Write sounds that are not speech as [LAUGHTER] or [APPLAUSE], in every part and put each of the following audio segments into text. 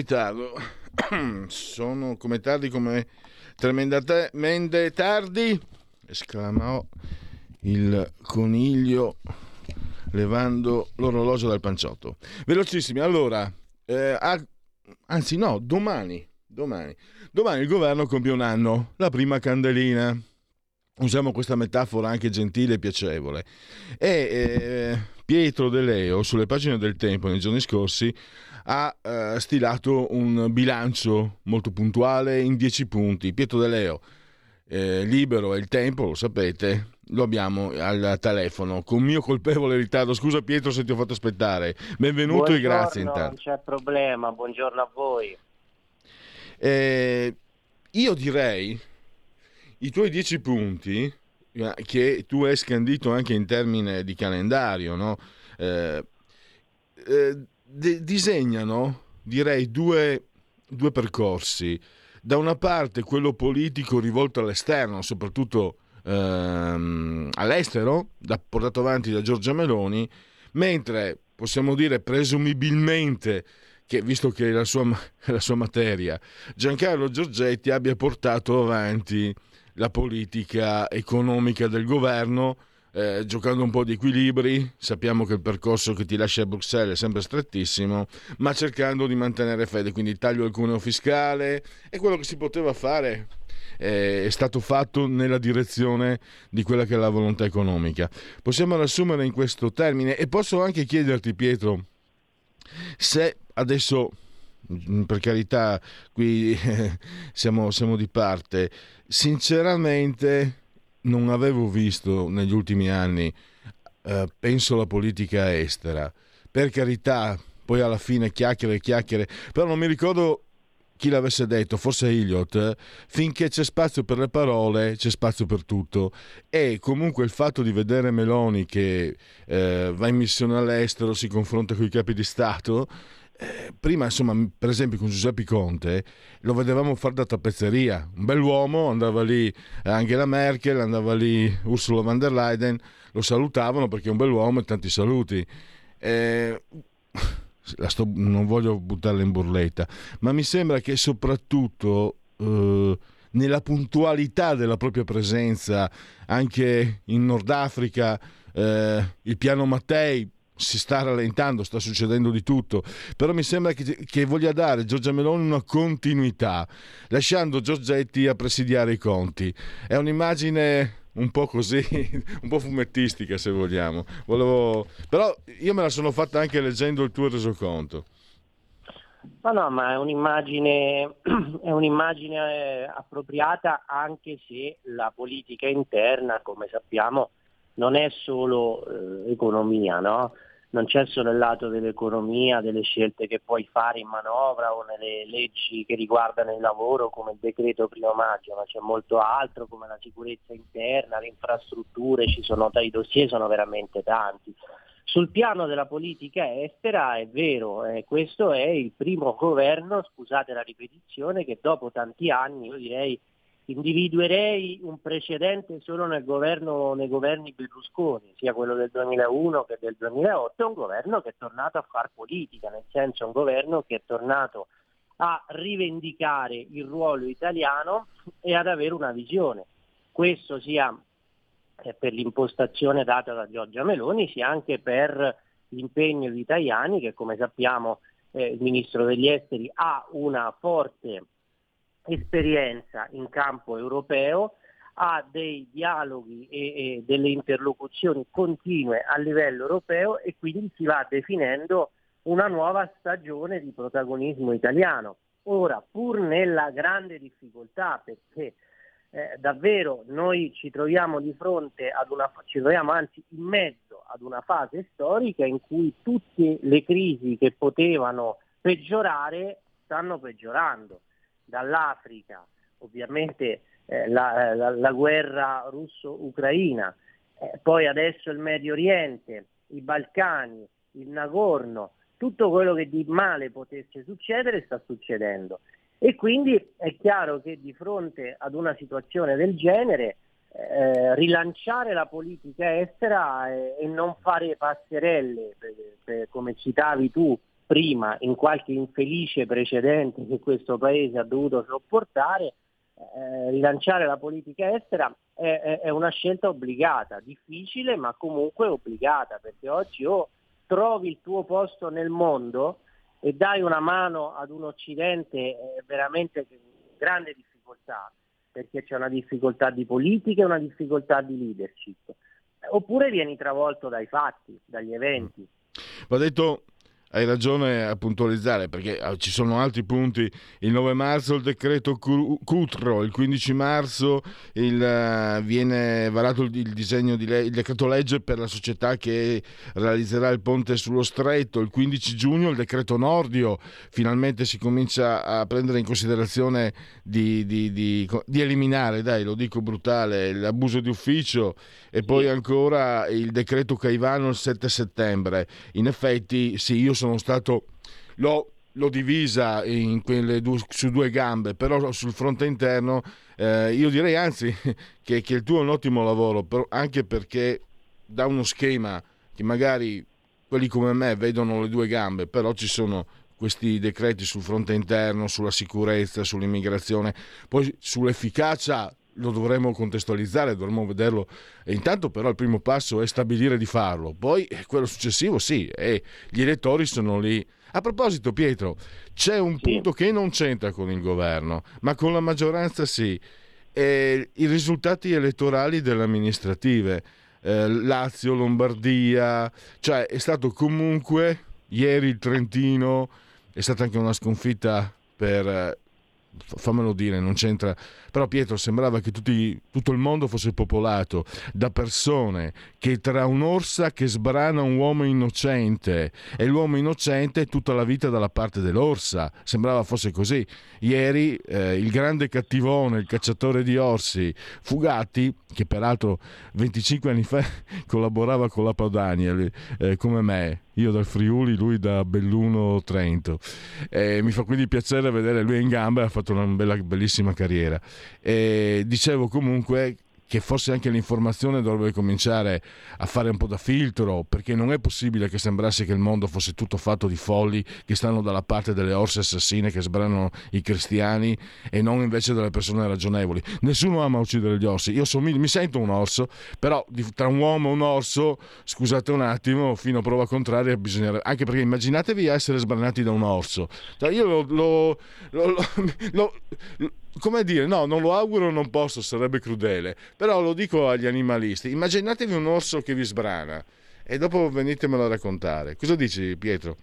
Ritardo. [CLEARS THROAT] Sono come tardi come tremendamente tardi, esclamò il coniglio levando l'orologio dal panciotto. Velocissimi, allora, eh, a- anzi no, domani, domani, domani il governo compie un anno, la prima candelina. Usiamo questa metafora anche gentile e piacevole. E eh, Pietro De Leo, sulle pagine del Tempo nei giorni scorsi, ha eh, stilato un bilancio molto puntuale in dieci punti. Pietro De Leo, eh, libero e il tempo, lo sapete, lo abbiamo al telefono con mio colpevole ritardo. Scusa Pietro se ti ho fatto aspettare. Benvenuto buongiorno, e grazie intanto. Non c'è problema, buongiorno a voi. Eh, io direi i tuoi dieci punti eh, che tu hai scandito anche in termini di calendario, no? Eh, eh, de- disegnano, direi, due, due percorsi. Da una parte quello politico rivolto all'esterno, soprattutto ehm, all'estero, da, portato avanti da Giorgia Meloni, mentre possiamo dire presumibilmente che, visto che è la sua, [LAUGHS] la sua materia, Giancarlo Giorgetti abbia portato avanti la politica economica del governo, eh, giocando un po' di equilibri. Sappiamo che il percorso che ti lascia a Bruxelles è sempre strettissimo, ma cercando di mantenere fede. Quindi taglio al cuneo fiscale e quello che si poteva fare eh, è stato fatto nella direzione di quella che è la volontà economica. Possiamo riassumere in questo termine e posso anche chiederti, Pietro, se adesso per carità, qui eh, [LAUGHS] siamo, siamo, di parte. Sinceramente, non avevo visto negli ultimi anni, eh, penso alla politica estera. Per carità, poi alla fine chiacchiere chiacchiere, però non mi ricordo chi l'avesse detto, forse Elliot, eh, finché c'è spazio per le parole, c'è spazio per tutto. E comunque il fatto di vedere Meloni che eh, va in missione all'estero, si confronta con i capi di Stato, eh, prima, insomma, per esempio con Giuseppe Conte lo vedevamo fare da tappezzeria, un bell'uomo, andava lì Angela Merkel, andava lì Ursula von der Leyen, lo salutavano perché è un bell'uomo e tanti saluti. Eh, sto, non voglio buttarla in burletta, ma mi sembra che soprattutto eh, nella puntualità della propria presenza, anche in Nord Africa, eh, il piano Mattei si sta rallentando, sta succedendo di tutto, però mi sembra che, che, voglia dare Giorgia Meloni una continuità, lasciando Giorgetti a presidiare i conti. È un'immagine un po' così, [LAUGHS] un po' fumettistica se vogliamo. Volevo... Però io me la sono fatta anche leggendo il tuo resoconto. Ma no, ma è un'immagine, [CLEARS THROAT] è un'immagine eh, appropriata anche se la politica interna, come sappiamo, non è solo eh, economia, no? Non c'è solo il lato dell'economia, delle scelte che puoi fare in manovra o nelle leggi che riguardano il lavoro come il decreto primo maggio, ma c'è molto altro come la sicurezza interna, le infrastrutture, ci sono, i dossier sono veramente tanti. Sul piano della politica estera è vero, eh, questo è il primo governo, scusate la ripetizione, che dopo tanti anni, io direi individuerei un precedente solo nel governo, nei governi Berlusconi, sia quello del 2001 che del 2008, è un governo che è tornato a far politica, nel senso un governo che è tornato a rivendicare il ruolo italiano e ad avere una visione. Questo sia per l'impostazione data da Giorgia Meloni, sia anche per l'impegno di Tajani, che come sappiamo eh, il ministro degli esteri ha una forte esperienza in campo europeo, ha dei dialoghi e, e, delle interlocuzioni continue a livello europeo e quindi si va definendo una nuova stagione di protagonismo italiano. Ora, pur nella grande difficoltà, perché eh, davvero noi ci troviamo di fronte ad una, ci troviamo anzi in mezzo ad una fase storica in cui tutte le crisi che potevano peggiorare stanno peggiorando, dall'Africa, ovviamente eh, la, la, la, guerra russo-ucraina, eh, poi adesso il Medio Oriente, i Balcani, il Nagorno, tutto quello che di male potesse succedere sta succedendo. E quindi è chiaro che di fronte ad una situazione del genere eh, rilanciare la politica estera e, e non fare passerelle, per, per, come citavi tu prima, in qualche infelice precedente che questo Paese ha dovuto sopportare, eh, rilanciare la politica estera è, è, una scelta obbligata, difficile ma comunque obbligata, perché oggi o trovi il tuo posto nel mondo e dai una mano ad un Occidente eh, veramente grande difficoltà, perché c'è una difficoltà di politica e una difficoltà di leadership. Oppure vieni travolto dai fatti, dagli eventi. Va detto hai ragione a puntualizzare perché ah, ci sono altri punti. Il 9 marzo il decreto Cutro, il 15 marzo il, uh, viene varato il, il, disegno di le- il decreto legge per la società che realizzerà il ponte sullo stretto, il 15 giugno il decreto Nordio, finalmente si comincia a prendere in considerazione di, di, di, di eliminare, dai lo dico brutale, l'abuso di ufficio e poi ancora il decreto Caivano il 7 settembre. In effetti sì, io sono stato... L'ho, l'ho divisa due, su due gambe, però sul fronte interno eh, io direi anzi [LAUGHS] che, che, il tuo è un ottimo lavoro, però, anche perché dà uno schema che magari quelli come me vedono le due gambe, però ci sono questi decreti sul fronte interno, sulla sicurezza, sull'immigrazione, poi sull'efficacia lo dovremmo contestualizzare, dovremmo vederlo. E intanto però il primo passo è stabilire di farlo, poi eh, quello successivo sì, e gli elettori sono lì. A proposito Pietro, c'è un sì. punto che non c'entra con il governo, ma con la maggioranza sì, e i risultati elettorali delle amministrative. Eh, Lazio, Lombardia, cioè è stato comunque ieri il Trentino, è stata anche una sconfitta per eh, fammelo dire, non c'entra. Però Pietro sembrava che tutti, tutto il mondo fosse popolato da persone che tra un'orsa che sbrana un uomo innocente e l'uomo innocente tutta la vita dalla parte dell'orsa. Sembrava fosse così. Ieri eh, il grande cattivone, il cacciatore di orsi, Fugatti, che peraltro 25 anni fa [LAUGHS] collaborava con la Padania, eh, come me, io dal Friuli, lui da Belluno Trento. E mi fa quindi piacere vedere lui in gamba, ha fatto una bella, bellissima carriera. E dicevo comunque che forse anche l'informazione dovrebbe cominciare a fare un po' da filtro, perché non è possibile che sembrasse che il mondo fosse tutto fatto di folli che stanno dalla parte delle orse assassine che sbranano i cristiani e non invece delle persone ragionevoli. Nessuno ama uccidere gli orsi. Io so, mi, sento un orso, però tra un uomo e un orso, scusate un attimo, fino a prova contraria bisogna... Anche perché immaginatevi essere sbranati da un orso. Cioè io lo, lo, lo, lo come dire, no, non lo auguro, non posso, sarebbe crudele, però lo dico agli animalisti, immaginatevi un orso che vi sbrana e dopo venitemelo a raccontare. Cosa dici Pietro?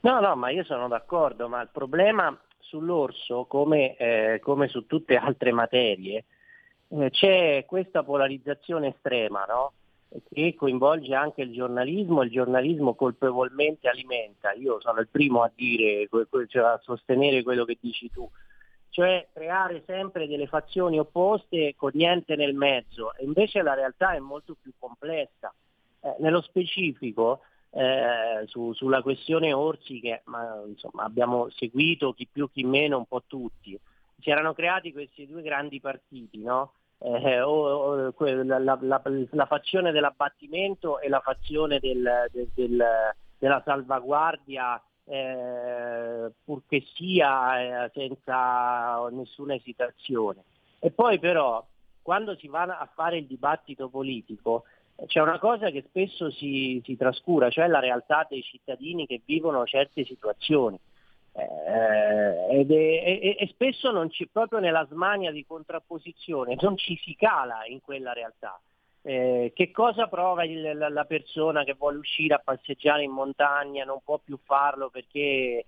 No, no, ma io sono d'accordo, ma il problema sull'orso, come, eh, come su tutte altre materie, eh, c'è questa polarizzazione estrema, no? che coinvolge anche il giornalismo, il giornalismo colpevolmente alimenta. Io sono il primo a dire, cioè a sostenere quello che dici tu cioè creare sempre delle fazioni opposte con niente nel mezzo, invece la realtà è molto più complessa. Eh, nello specifico, eh, su, sulla questione Orsi, che ma, insomma, abbiamo seguito chi più chi meno un po' tutti, si erano creati questi due grandi partiti, no? eh, o, o, la, la, la, la, fazione dell'abbattimento e la fazione del, del, del, della salvaguardia eh, purché sia eh, senza nessuna esitazione. E poi però quando si va a fare il dibattito politico c'è una cosa che spesso si, si trascura, cioè la realtà dei cittadini che vivono certe situazioni. Eh, ed è, e, e, spesso non ci, proprio nella smania di contrapposizione non ci si cala in quella realtà. Eh, che cosa prova il, la, la, persona che vuole uscire a passeggiare in montagna, non può più farlo perché...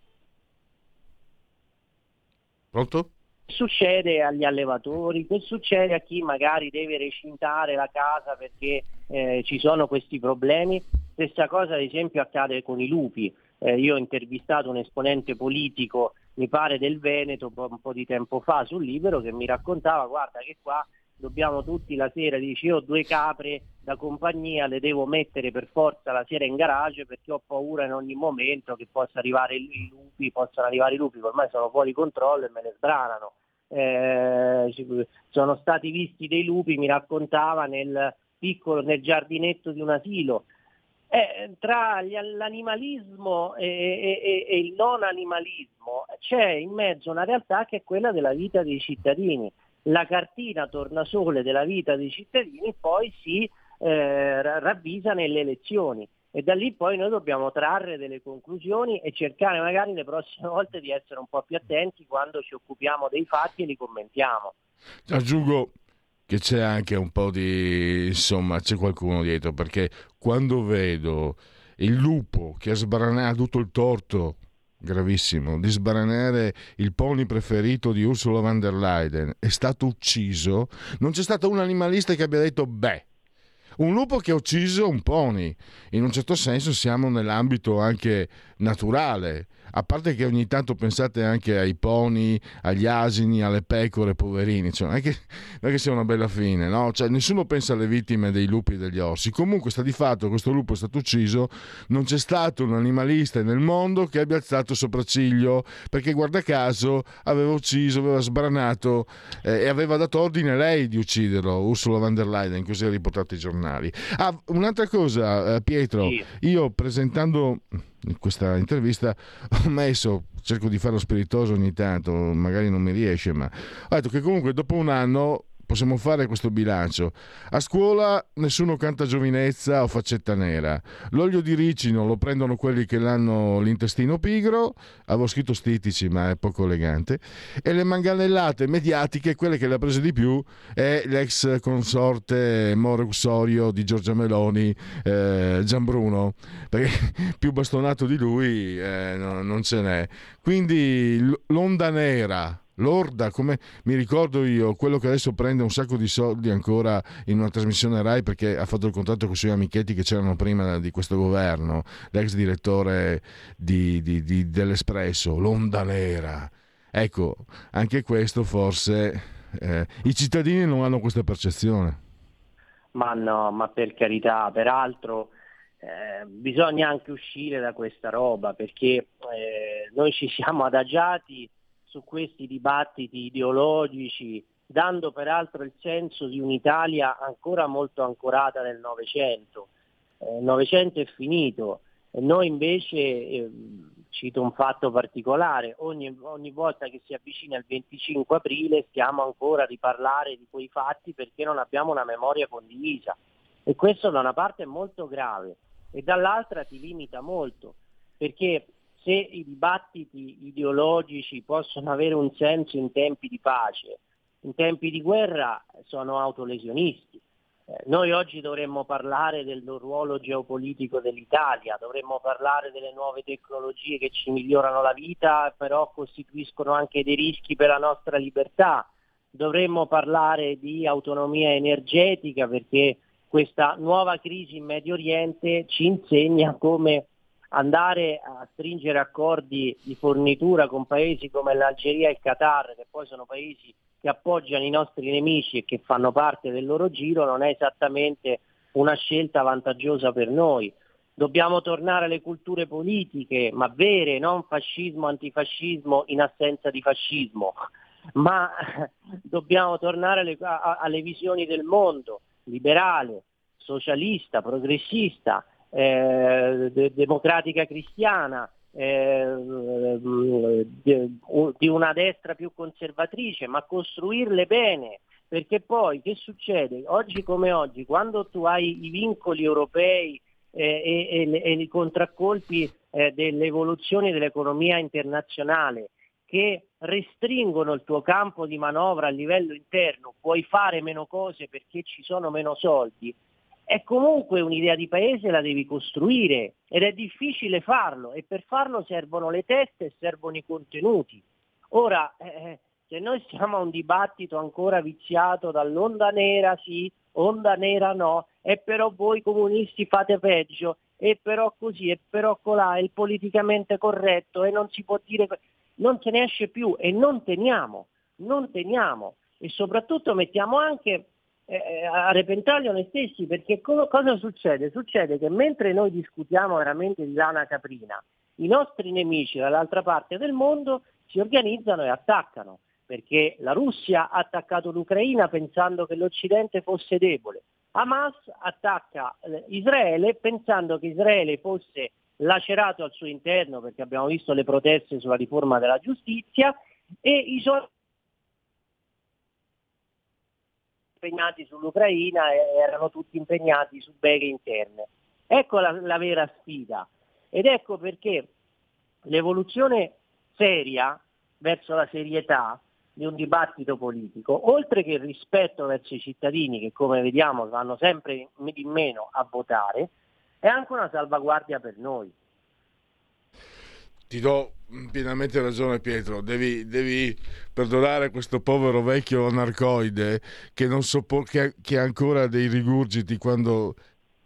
Pronto? succede agli allevatori, che succede a chi magari deve recintare la casa perché eh, ci sono questi problemi. Stessa cosa ad esempio accade con i lupi. Eh, io ho intervistato un esponente politico, mi pare del Veneto, un po' di tempo fa sul Libero, che mi raccontava, guarda che qua dobbiamo tutti la sera, dice io ho due capre da compagnia, le devo mettere per forza la sera in garage perché ho paura in ogni momento che possa arrivare i lupi, possano arrivare i lupi, ormai sono fuori controllo e me ne sbranano. Eh, sono stati visti dei lupi, mi raccontava, nel piccolo, nel giardinetto di un asilo. Eh, tra l'animalismo e, e, e il non animalismo c'è in mezzo una realtà che è quella della vita dei cittadini la cartina tornasole della vita dei cittadini poi si eh, ravvisa nelle elezioni e da lì poi noi dobbiamo trarre delle conclusioni e cercare magari le prossime [LAUGHS] volte di essere un po' più attenti quando ci occupiamo dei fatti e li commentiamo. Aggiungo che c'è anche un po' di insomma c'è qualcuno dietro perché quando vedo il lupo che ha sbranato tutto il torto gravissimo, di sbranare il pony preferito di Ursula von der Leyen. È stato ucciso, non c'è stato un animalista che abbia detto beh, un lupo che ha ucciso un pony. In un certo senso siamo nell'ambito anche naturale a parte che ogni tanto pensate anche ai pony, agli asini, alle pecore, poverini, cioè, non, è che, non è che sia una bella fine, no? Cioè, nessuno pensa alle vittime dei lupi e degli orsi. Comunque sta di fatto, questo lupo è stato ucciso, non c'è stato un animalista nel mondo che abbia alzato sopracciglio, perché guarda caso aveva ucciso, aveva sbranato eh, e aveva dato ordine a lei di ucciderlo, Ursula von der Leyen, così ha riportato i giornali. Ah, un'altra cosa, eh, Pietro, io presentando questa intervista [LAUGHS] ho messo, cerco di farlo spiritoso ogni tanto, magari non mi riesce, ma ho detto che comunque dopo un anno possiamo fare questo bilancio. A scuola nessuno canta giovinezza o faccetta nera. L'olio di ricino lo prendono quelli che hanno l'intestino pigro, avevo scritto stitici ma è poco elegante, e le manganellate mediatiche, quelle che le ha prese di più, è l'ex consorte More Uxorio di Giorgia Meloni, eh, Gianbruno, perché [LAUGHS] più bastonato di lui eh, no, non ce n'è. Quindi l'onda nera lorda, come mi ricordo io, quello che adesso prende un sacco di soldi ancora in una trasmissione RAI perché ha fatto il contratto con i suoi amichetti che c'erano prima di questo governo, l'ex direttore di, di, di, dell'Espresso, l'onda nera. Ecco, anche questo forse eh, i cittadini non hanno questa percezione. Ma no, ma per carità, peraltro eh, bisogna anche uscire da questa roba perché eh, noi ci siamo adagiati su questi dibattiti ideologici, dando peraltro il senso di un'Italia ancora molto ancorata nel Novecento. Eh, il Novecento è finito noi invece, eh, cito un fatto particolare, ogni, ogni, volta che si avvicina il 25 aprile stiamo ancora a riparlare di quei fatti perché non abbiamo una memoria condivisa. E questo da una parte è molto grave e dall'altra ti limita molto, perché se i dibattiti ideologici possono avere un senso in tempi di pace, in tempi di guerra sono autolesionisti. Eh, noi oggi dovremmo parlare del ruolo geopolitico dell'Italia, dovremmo parlare delle nuove tecnologie che ci migliorano la vita, però costituiscono anche dei rischi per la nostra libertà. Dovremmo parlare di autonomia energetica perché questa nuova crisi in Medio Oriente ci insegna come andare a stringere accordi di fornitura con paesi come l'Algeria e il Qatar, che poi sono paesi che appoggiano i nostri nemici e che fanno parte del loro giro, non è esattamente una scelta vantaggiosa per noi. Dobbiamo tornare alle culture politiche, ma vere, non fascismo, antifascismo in assenza di fascismo, ma [LAUGHS] dobbiamo tornare alle, alle visioni del mondo, liberale, socialista, progressista, eh, de- democratica cristiana, eh, di una destra più conservatrice, ma costruirle bene, perché poi che succede? Oggi come oggi, quando tu hai i vincoli europei eh, e, e, e, i contraccolpi eh, dell'evoluzione dell'economia internazionale che restringono il tuo campo di manovra a livello interno, puoi fare meno cose perché ci sono meno soldi, è comunque un'idea di paese la devi costruire ed è difficile farlo e per farlo servono le teste e servono i contenuti. Ora, eh, se noi siamo a un dibattito ancora viziato dall'onda nera sì, onda nera no, e però voi comunisti fate peggio, e però così, e però colà, è il politicamente corretto, e non si può dire, non se ne esce più, e non teniamo, non teniamo, e soprattutto mettiamo anche eh, a repentaglio noi stessi, perché co- cosa succede? Succede che mentre noi discutiamo veramente di lana caprina, i nostri nemici dall'altra parte del mondo si organizzano e attaccano, perché la Russia ha attaccato l'Ucraina pensando che l'Occidente fosse debole, Hamas attacca eh, Israele pensando che Israele fosse lacerato al suo interno, perché abbiamo visto le proteste sulla riforma della giustizia, e i suoi impegnati sull'Ucraina erano tutti impegnati su beghe interne. Ecco la, la vera sfida ed ecco perché l'evoluzione seria verso la serietà di un dibattito politico, oltre che il rispetto verso i cittadini che come vediamo vanno sempre di meno a votare, è anche una salvaguardia per noi. Ti do pienamente ragione Pietro, devi, devi, perdonare questo povero vecchio narcoide che, non soppo- che, che ha ancora dei rigurgiti quando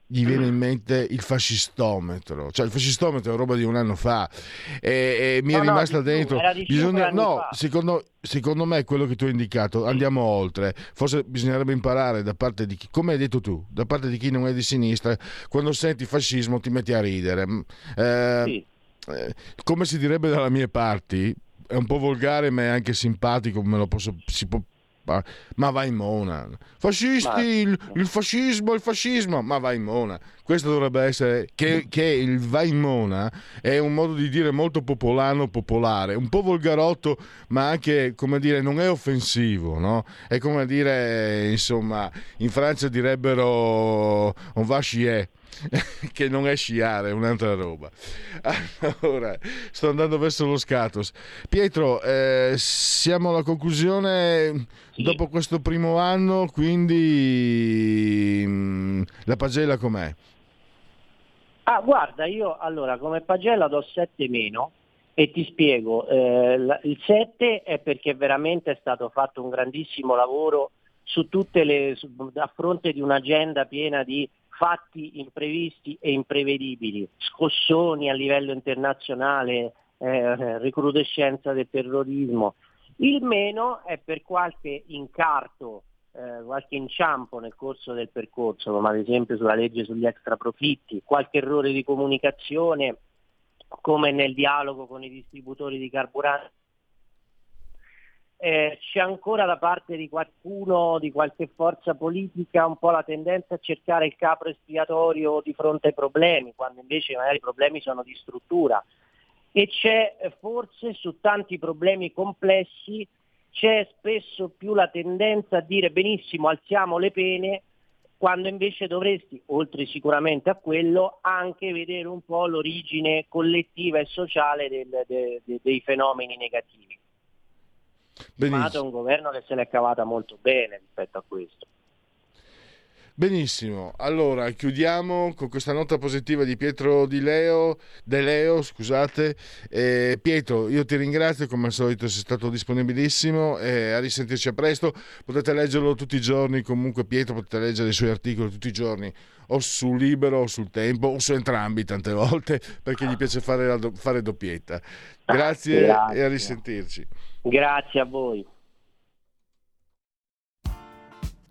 gli viene in mente il fascistometro, cioè il fascistometro è roba di un anno fa e, e mi no, è rimasta no, dentro. Bisogna, no, secondo, secondo, me quello che tu hai indicato, andiamo oltre, forse bisognerebbe imparare da parte di chi, come hai detto tu, da parte di chi non è di sinistra, quando senti fascismo ti metti a ridere. Mm, eh, sì. Eh, come si direbbe dalle mie parti, è un po' volgare ma è anche simpatico, me lo posso, si può ma vai in mona. Fascisti, ma... il, il, fascismo, il fascismo, ma vai in mona. Questo dovrebbe essere che, che, il vai in mona è un modo di dire molto popolano, popolare, un po' volgarotto, ma anche, come dire, non è offensivo, no? È come dire, insomma, in Francia direbbero on va chier [LAUGHS] che non è sciare, è un'altra roba. Allora, sto andando verso lo Scatos. Pietro, eh, siamo alla conclusione sì. dopo questo primo anno, quindi mh, mm, la pagella com'è? Ah, guarda, io allora come pagella do 7 meno e ti spiego. Eh, il 7 è perché veramente è stato fatto un grandissimo lavoro su tutte le, su, a fronte di un'agenda piena di fatti imprevisti e imprevedibili, scossoni a livello internazionale, eh, recrudescenza del terrorismo. Il meno è per qualche incarto, eh, qualche inciampo nel corso del percorso, come ad esempio sulla legge sugli extraprofitti, qualche errore di comunicazione, come nel dialogo con i distributori di carburanti eh, c'è ancora da parte di qualcuno, di qualche forza politica, un po' la tendenza a cercare il capro espiatorio di fronte ai problemi, quando invece magari i problemi sono di struttura. E c'è eh, forse su tanti problemi complessi, c'è spesso più la tendenza a dire benissimo alziamo le pene, quando invece dovresti, oltre sicuramente a quello, anche vedere un po' l'origine collettiva e sociale del, de, de, dei fenomeni negativi. Ma è un governo che se l'è cavata molto bene rispetto a questo. Benissimo, allora chiudiamo con questa nota positiva di Pietro Di Leo, De Leo, scusate. Eh, Pietro, io ti ringrazio, come al solito sei stato disponibilissimo, eh, a risentirci a presto, potete leggerlo tutti i giorni, comunque Pietro potete leggere i suoi articoli tutti i giorni, o su Libero o sul Tempo, o su entrambi tante volte, perché gli piace fare, do- fare doppietta. Grazie, Grazie, e a risentirci. Grazie a voi.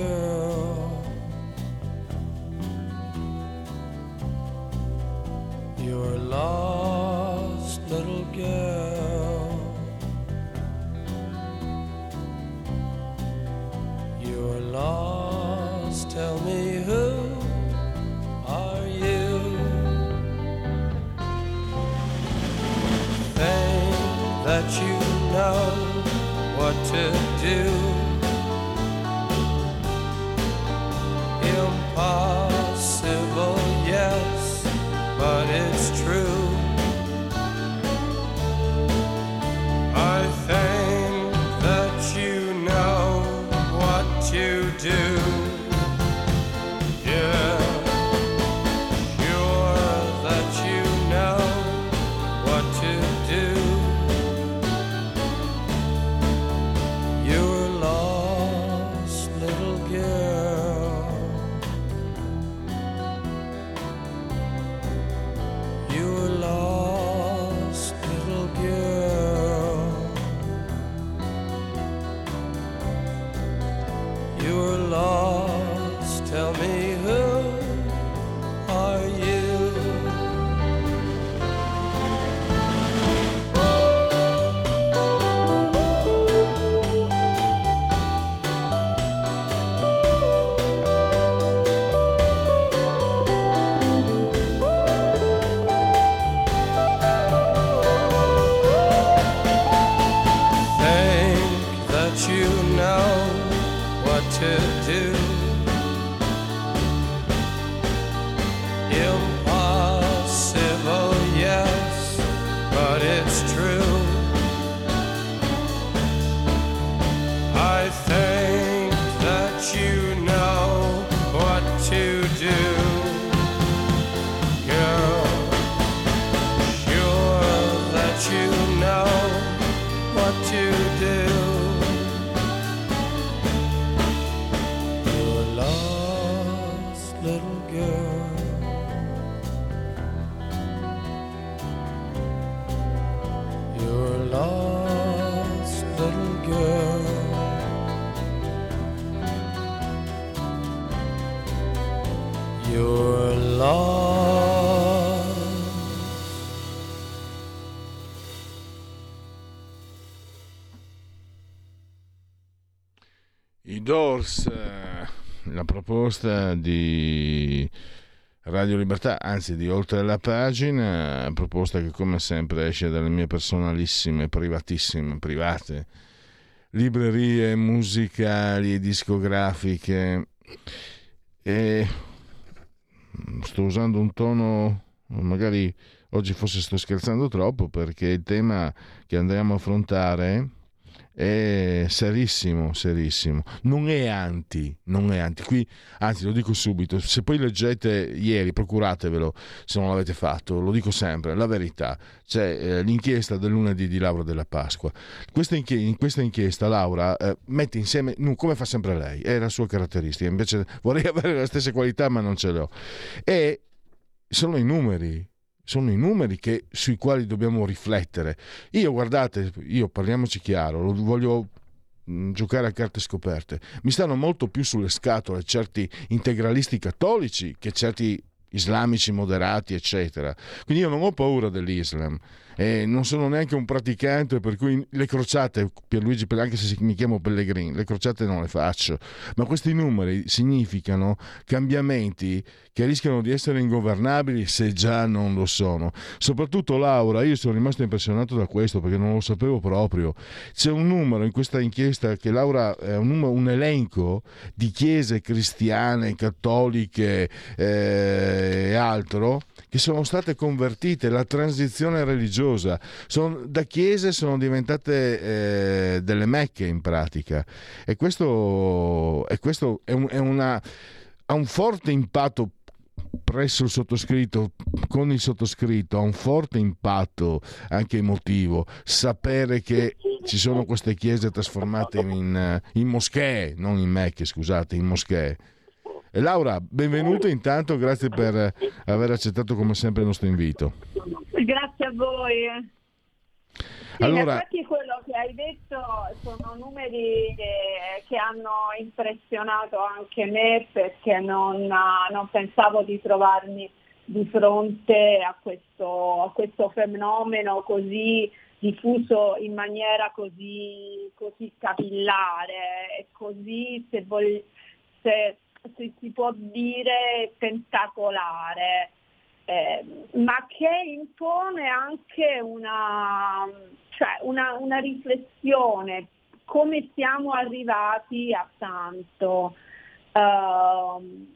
Girl. Girl. Proposta di Radio Libertà, anzi di Oltre la pagina, proposta che come sempre esce dalle mie personalissime, privatissime, private librerie musicali e discografiche. E sto usando un tono, magari oggi forse sto scherzando troppo perché il tema che andremo a affrontare è serissimo, serissimo. Non è anti, non è anti. Qui, anzi, lo dico subito, se poi leggete ieri, procuratevelo se non l'avete fatto, lo dico sempre, la verità. C'è eh, l'inchiesta del lunedì di Laura della Pasqua. Questa inchi- in questa inchiesta Laura eh, mette insieme, come fa sempre lei, è la sua caratteristica, invece vorrei [LAUGHS] avere le stesse qualità ma non ce le ho. E sono i numeri, sono i numeri che, sui quali dobbiamo riflettere. Io, guardate, io parliamoci chiaro, voglio mh, giocare a carte scoperte. Mi stanno molto più sulle scatole certi integralisti cattolici che certi islamici moderati, eccetera. Quindi io non ho paura dell'Islam e non sono neanche un praticante, per cui le crociate, Pierluigi, anche se mi chiamo Pellegrini, le crociate non le faccio. Ma questi numeri significano cambiamenti che rischiano di essere ingovernabili se già non lo sono. Soprattutto Laura, io sono rimasto impressionato da questo perché non lo sapevo proprio. C'è un numero in questa inchiesta che Laura è un, numero, un elenco di chiese cristiane, cattoliche eh, e altro che sono state convertite, la transizione religiosa. Sono, da chiese sono diventate eh, delle mecche in pratica. E questo, e questo è un, è una, ha un forte impatto presso il sottoscritto, con il sottoscritto, ha un forte impatto anche emotivo sapere che ci sono queste chiese trasformate in, in moschee, non in mecche, scusate, in moschee. Laura, benvenuta intanto, grazie per aver accettato come sempre il nostro invito. Grazie a voi. Sì, allora... infatti quello che hai detto sono numeri che, che hanno impressionato anche me perché non, non, pensavo di trovarmi di fronte a questo, a questo fenomeno così diffuso in maniera così, così capillare e così, se, vog- se, se si può dire, tentacolare eh, ma che impone anche una, cioè una, una, riflessione, come siamo arrivati a tanto. Uh,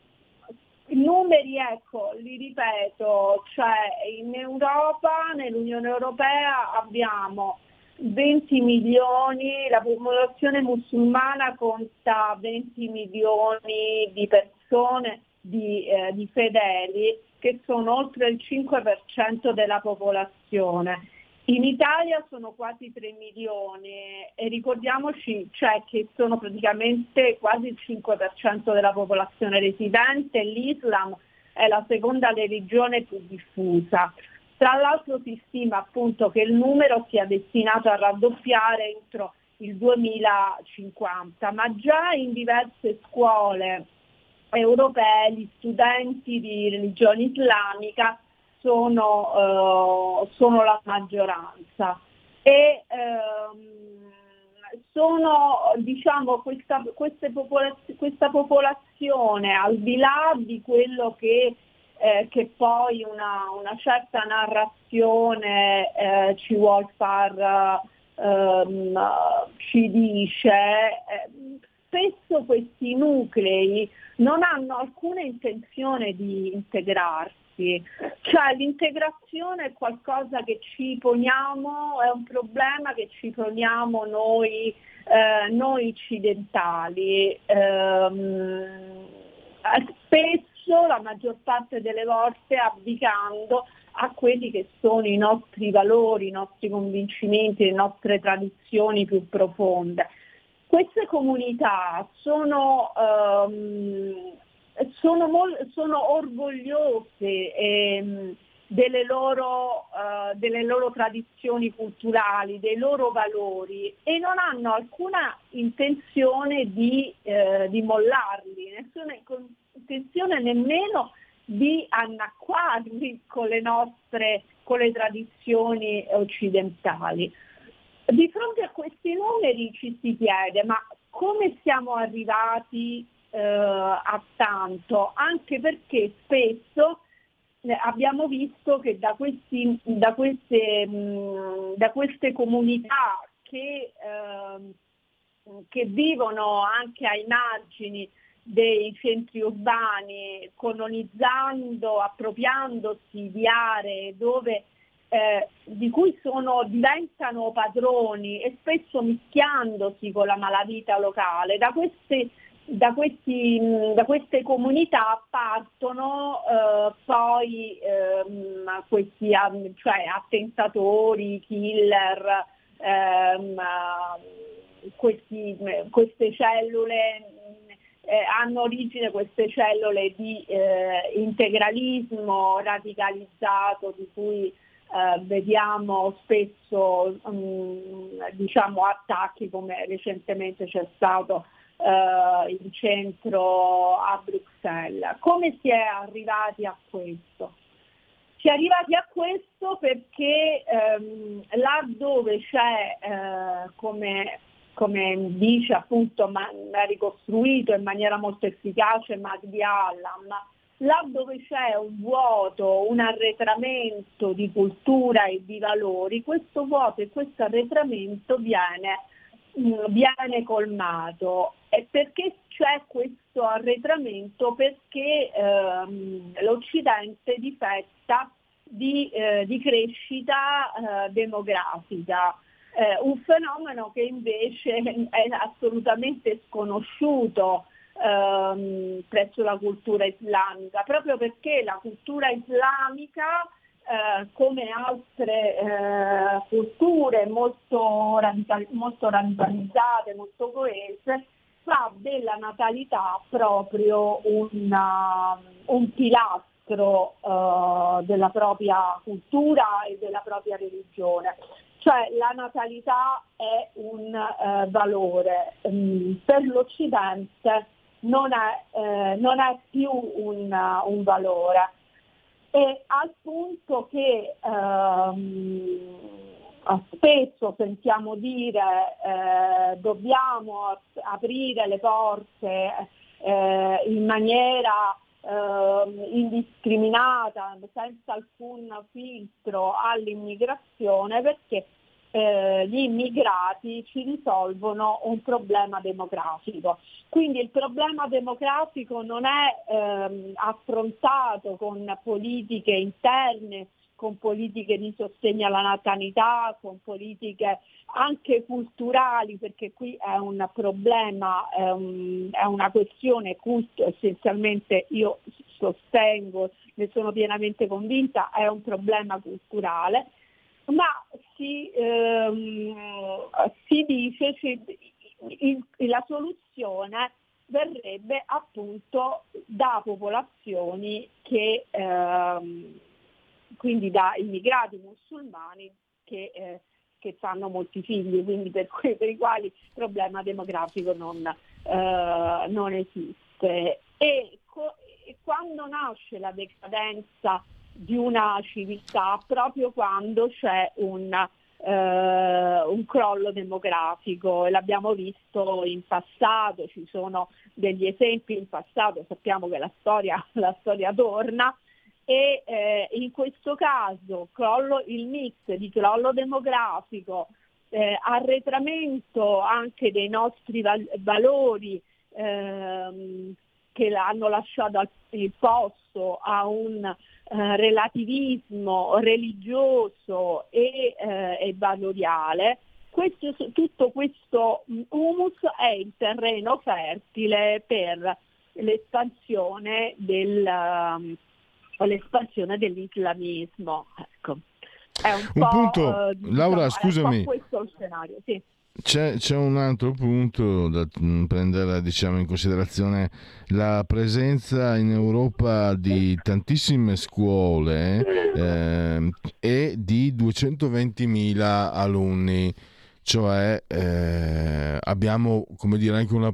numeri, ecco, li ripeto, cioè in Europa, nell'Unione Europea abbiamo 20 milioni, la popolazione musulmana conta 20 milioni di persone, di, eh, di fedeli che sono oltre il 5% della popolazione. In Italia sono quasi 3 milioni e ricordiamoci cioè, che sono praticamente quasi il 5% della popolazione residente, l'Islam è la seconda religione più diffusa. Tra l'altro si stima appunto che il numero sia destinato a raddoppiare entro il 2050, ma già in diverse scuole europee gli studenti di religione islamica sono, uh, sono la maggioranza. E ehm, sono diciamo questa, popolaz- questa, popolazione al di là di quello che, eh, che poi una, una, certa narrazione eh, ci vuol far ehm, ci dice eh, spesso questi nuclei non hanno alcuna intenzione di integrarsi, cioè l'integrazione è qualcosa che ci poniamo, è un problema che ci poniamo noi, eh, noi occidentali. Eh, spesso, la maggior parte delle volte, abdicando a quelli che sono i nostri valori, i nostri convincimenti, le nostre tradizioni più profonde. Queste comunità sono, um, sono, mol- sono orgogliose ehm, delle, loro, uh, delle, loro, tradizioni culturali, dei loro valori e non hanno alcuna intenzione di, uh, di mollarli, nessuna intenzione nemmeno di annacquarli con le nostre con le tradizioni occidentali. Di fronte a questi numeri ci si chiede ma come siamo arrivati eh, a tanto? Anche perché spesso eh, abbiamo visto che da, questi, da, queste, mh, da queste, comunità che, eh, che vivono anche ai margini dei centri urbani, colonizzando, appropriandosi di aree dove eh, di cui sono, diventano padroni e spesso mischiandosi con la malavita locale, da queste, da questi, da queste comunità partono eh, poi ehm, questi cioè, attentatori, killer, ehm, questi, queste cellule eh, hanno origine queste cellule di eh, integralismo radicalizzato di cui eh, vediamo spesso um, diciamo, attacchi come recentemente c'è stato uh, in centro a Bruxelles. Come si è arrivati a questo? Si è arrivati a questo perché um, là dove c'è, uh, come, come, dice appunto, ma, ricostruito in maniera molto efficace Magdi Allam, là dove c'è un vuoto, un arretramento di cultura e di valori, questo vuoto e questo arretramento viene, mm, viene colmato. E perché c'è questo arretramento? Perché ehm, l'Occidente difetta di, eh, di crescita eh, demografica. Eh, un fenomeno che invece è assolutamente sconosciuto ehm, presso la cultura islamica, proprio perché la cultura islamica, eh, come altre eh, culture molto, radical- molto radicalizzate, molto coese, fa della natalità proprio una, un pilastro uh, della propria cultura e della propria religione. Cioè la natalità è un eh, valore, mm, per l'Occidente non è, eh, non è più un, un, valore. E al punto che ehm, spesso sentiamo dire eh, dobbiamo aprire le porte eh, in maniera eh, indiscriminata, senza alcun filtro all'immigrazione perché eh, gli immigrati ci risolvono un problema demografico. Quindi il problema demografico non è ehm, affrontato con politiche interne con politiche di sostegno alla natalità, con politiche anche culturali, perché qui è un problema, è, è una questione culto, essenzialmente io sostengo, ne sono pienamente convinta, è un problema culturale, ma si, ehm, si dice che la soluzione verrebbe appunto da popolazioni che ehm, quindi da immigrati musulmani che, eh, che fanno molti figli, quindi per, cui, per i quali il problema demografico non, eh, non esiste. E, co- e quando nasce la decadenza di una civiltà? Proprio quando c'è un, eh, un crollo demografico e l'abbiamo visto in passato, ci sono degli esempi in passato, sappiamo che la storia, [LAUGHS] la storia torna e eh, in questo caso crollo, il mix di crollo demografico, eh, arretramento anche dei nostri val- valori ehm, che hanno lasciato il posto a un eh, relativismo religioso e, eh, e valoriale, questo, tutto questo mm, humus è il terreno fertile per l'espansione del, um, l'espansione dell'islamismo. Ecco. È un, un punto, diciamo, Laura, scusami. questo il scenario, sì. C'è, c'è, un altro punto da mm, prendere diciamo, in considerazione, la presenza in Europa di tantissime scuole eh, e di 220.000 alunni cioè eh, abbiamo come dire anche una,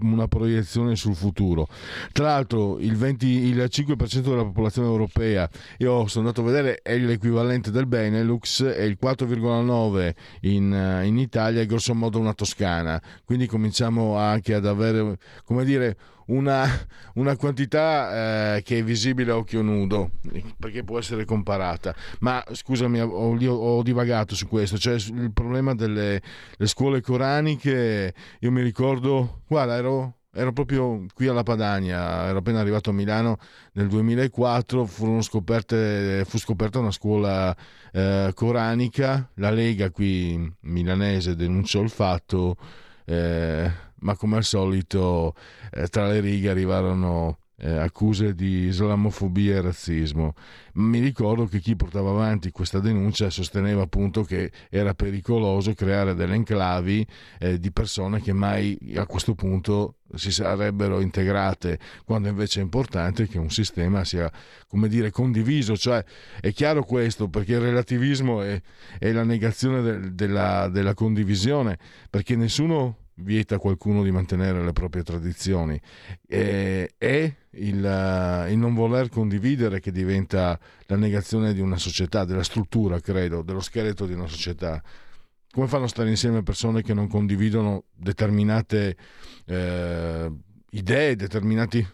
una, proiezione sul futuro. Tra l'altro il, 20, il 5% della popolazione europea, io sono andato a vedere, è l'equivalente del Benelux e il 4,9% in, in Italia è grosso modo una Toscana, quindi cominciamo anche ad avere come dire una, una quantità eh, che è visibile a occhio nudo, perché può essere comparata. Ma scusami, ho, ho divagato su questo, cioè il problema delle scuole coraniche, io mi ricordo, guarda, ero ero proprio qui alla Padania, ero appena arrivato a Milano nel 2004, scoperte, fu scoperta una scuola eh, coranica, la Lega qui milanese denunciò il fatto, eh, ma come al solito eh, tra le righe arrivarono eh, accuse di islamofobia e razzismo. Mi ricordo che chi portava avanti questa denuncia sosteneva appunto che era pericoloso creare delle enclavi eh, di persone che mai a questo punto si sarebbero integrate, quando invece è importante che un sistema sia, come dire, condiviso. Cioè, è chiaro questo, perché il relativismo è, è la negazione de, della, della condivisione, perché nessuno vieta a qualcuno di mantenere le proprie tradizioni. E, è il, il, non voler condividere che diventa la negazione di una società, della struttura, credo, dello scheletro di una società. Come fanno a stare insieme persone che non condividono determinate eh, idee, determinati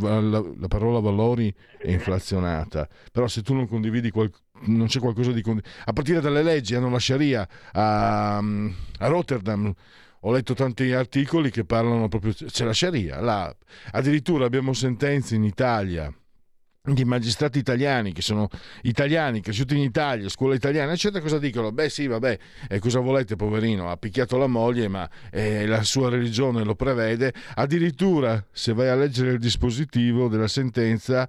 la, la, parola valori è inflazionata, però se tu non condividi qual, non c'è qualcosa di condiviso, a partire dalle leggi hanno la Sharia a, a Rotterdam ho letto tanti articoli che parlano proprio, c'è la Sharia, là. addirittura abbiamo sentenze in Italia di magistrati italiani che sono italiani, cresciuti in Italia, scuola italiana, eccetera, cosa dicono? Beh sì, vabbè, eh, cosa volete poverino? Ha picchiato la moglie, ma eh, la sua religione lo prevede. Addirittura, se vai a leggere il dispositivo della sentenza,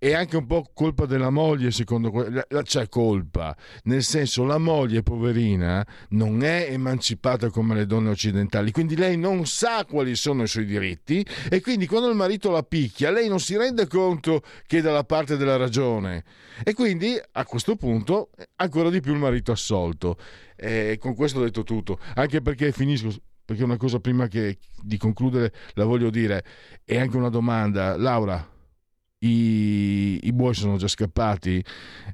è anche un po' colpa della moglie, secondo quello. C'è colpa, nel senso la moglie, poverina, non è emancipata come le donne occidentali, quindi lei non sa quali sono i suoi diritti e quindi quando il marito la picchia, lei non si rende conto che è dalla parte della ragione. E quindi a questo punto ancora di più il marito assolto. E con questo ho detto tutto, anche perché finisco perché una cosa prima che, di concludere la voglio dire, è anche una domanda. Laura, i, i buoi sono già scappati,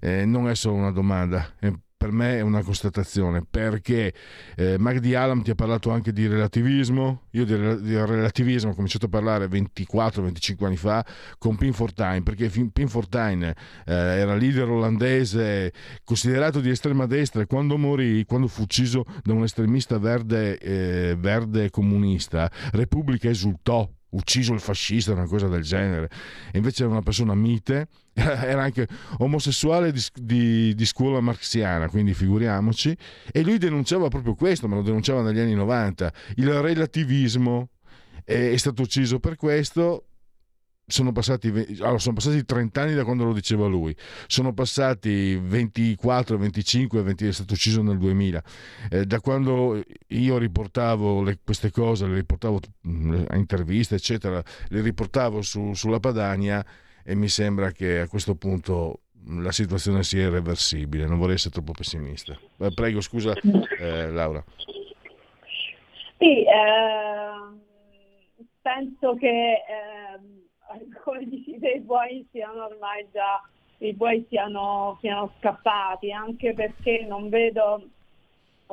eh, non è solo una domanda, è, per me è una constatazione, perché eh, Magdi Alam ti ha parlato anche di relativismo, io di, relativismo ho cominciato a parlare 24-25 anni fa con Pin Fortuyn, perché Pin Fortuyn eh, era leader olandese considerato di estrema destra e quando morì, quando fu ucciso da un estremista verde, eh, verde comunista, Repubblica esultò ucciso il fascista, una cosa del genere. E invece era una persona mite, [LAUGHS] era anche omosessuale di, di, di, scuola marxiana, quindi figuriamoci. E lui denunciava proprio questo, ma lo denunciava negli anni 90, il relativismo. È stato ucciso per questo, sono passati, allora, sono passati 30 anni da quando lo diceva lui, sono passati 24, 25, 20, è stato ucciso nel 2000. Eh, da quando io riportavo le, queste cose, le riportavo mm, a interviste, eccetera, le riportavo su, sulla Padania e mi sembra che a questo punto la situazione sia irreversibile. Non vorrei essere troppo pessimista. Eh, prego, scusa, eh, Laura. Sì, eh, penso che ehm, [LAUGHS] come dici te, i buoi siano ormai già, i buoi siano, siano scappati, anche perché non vedo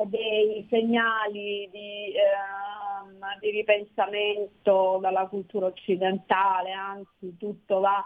dei segnali di, ehm, di, ripensamento dalla cultura occidentale, anzi tutto va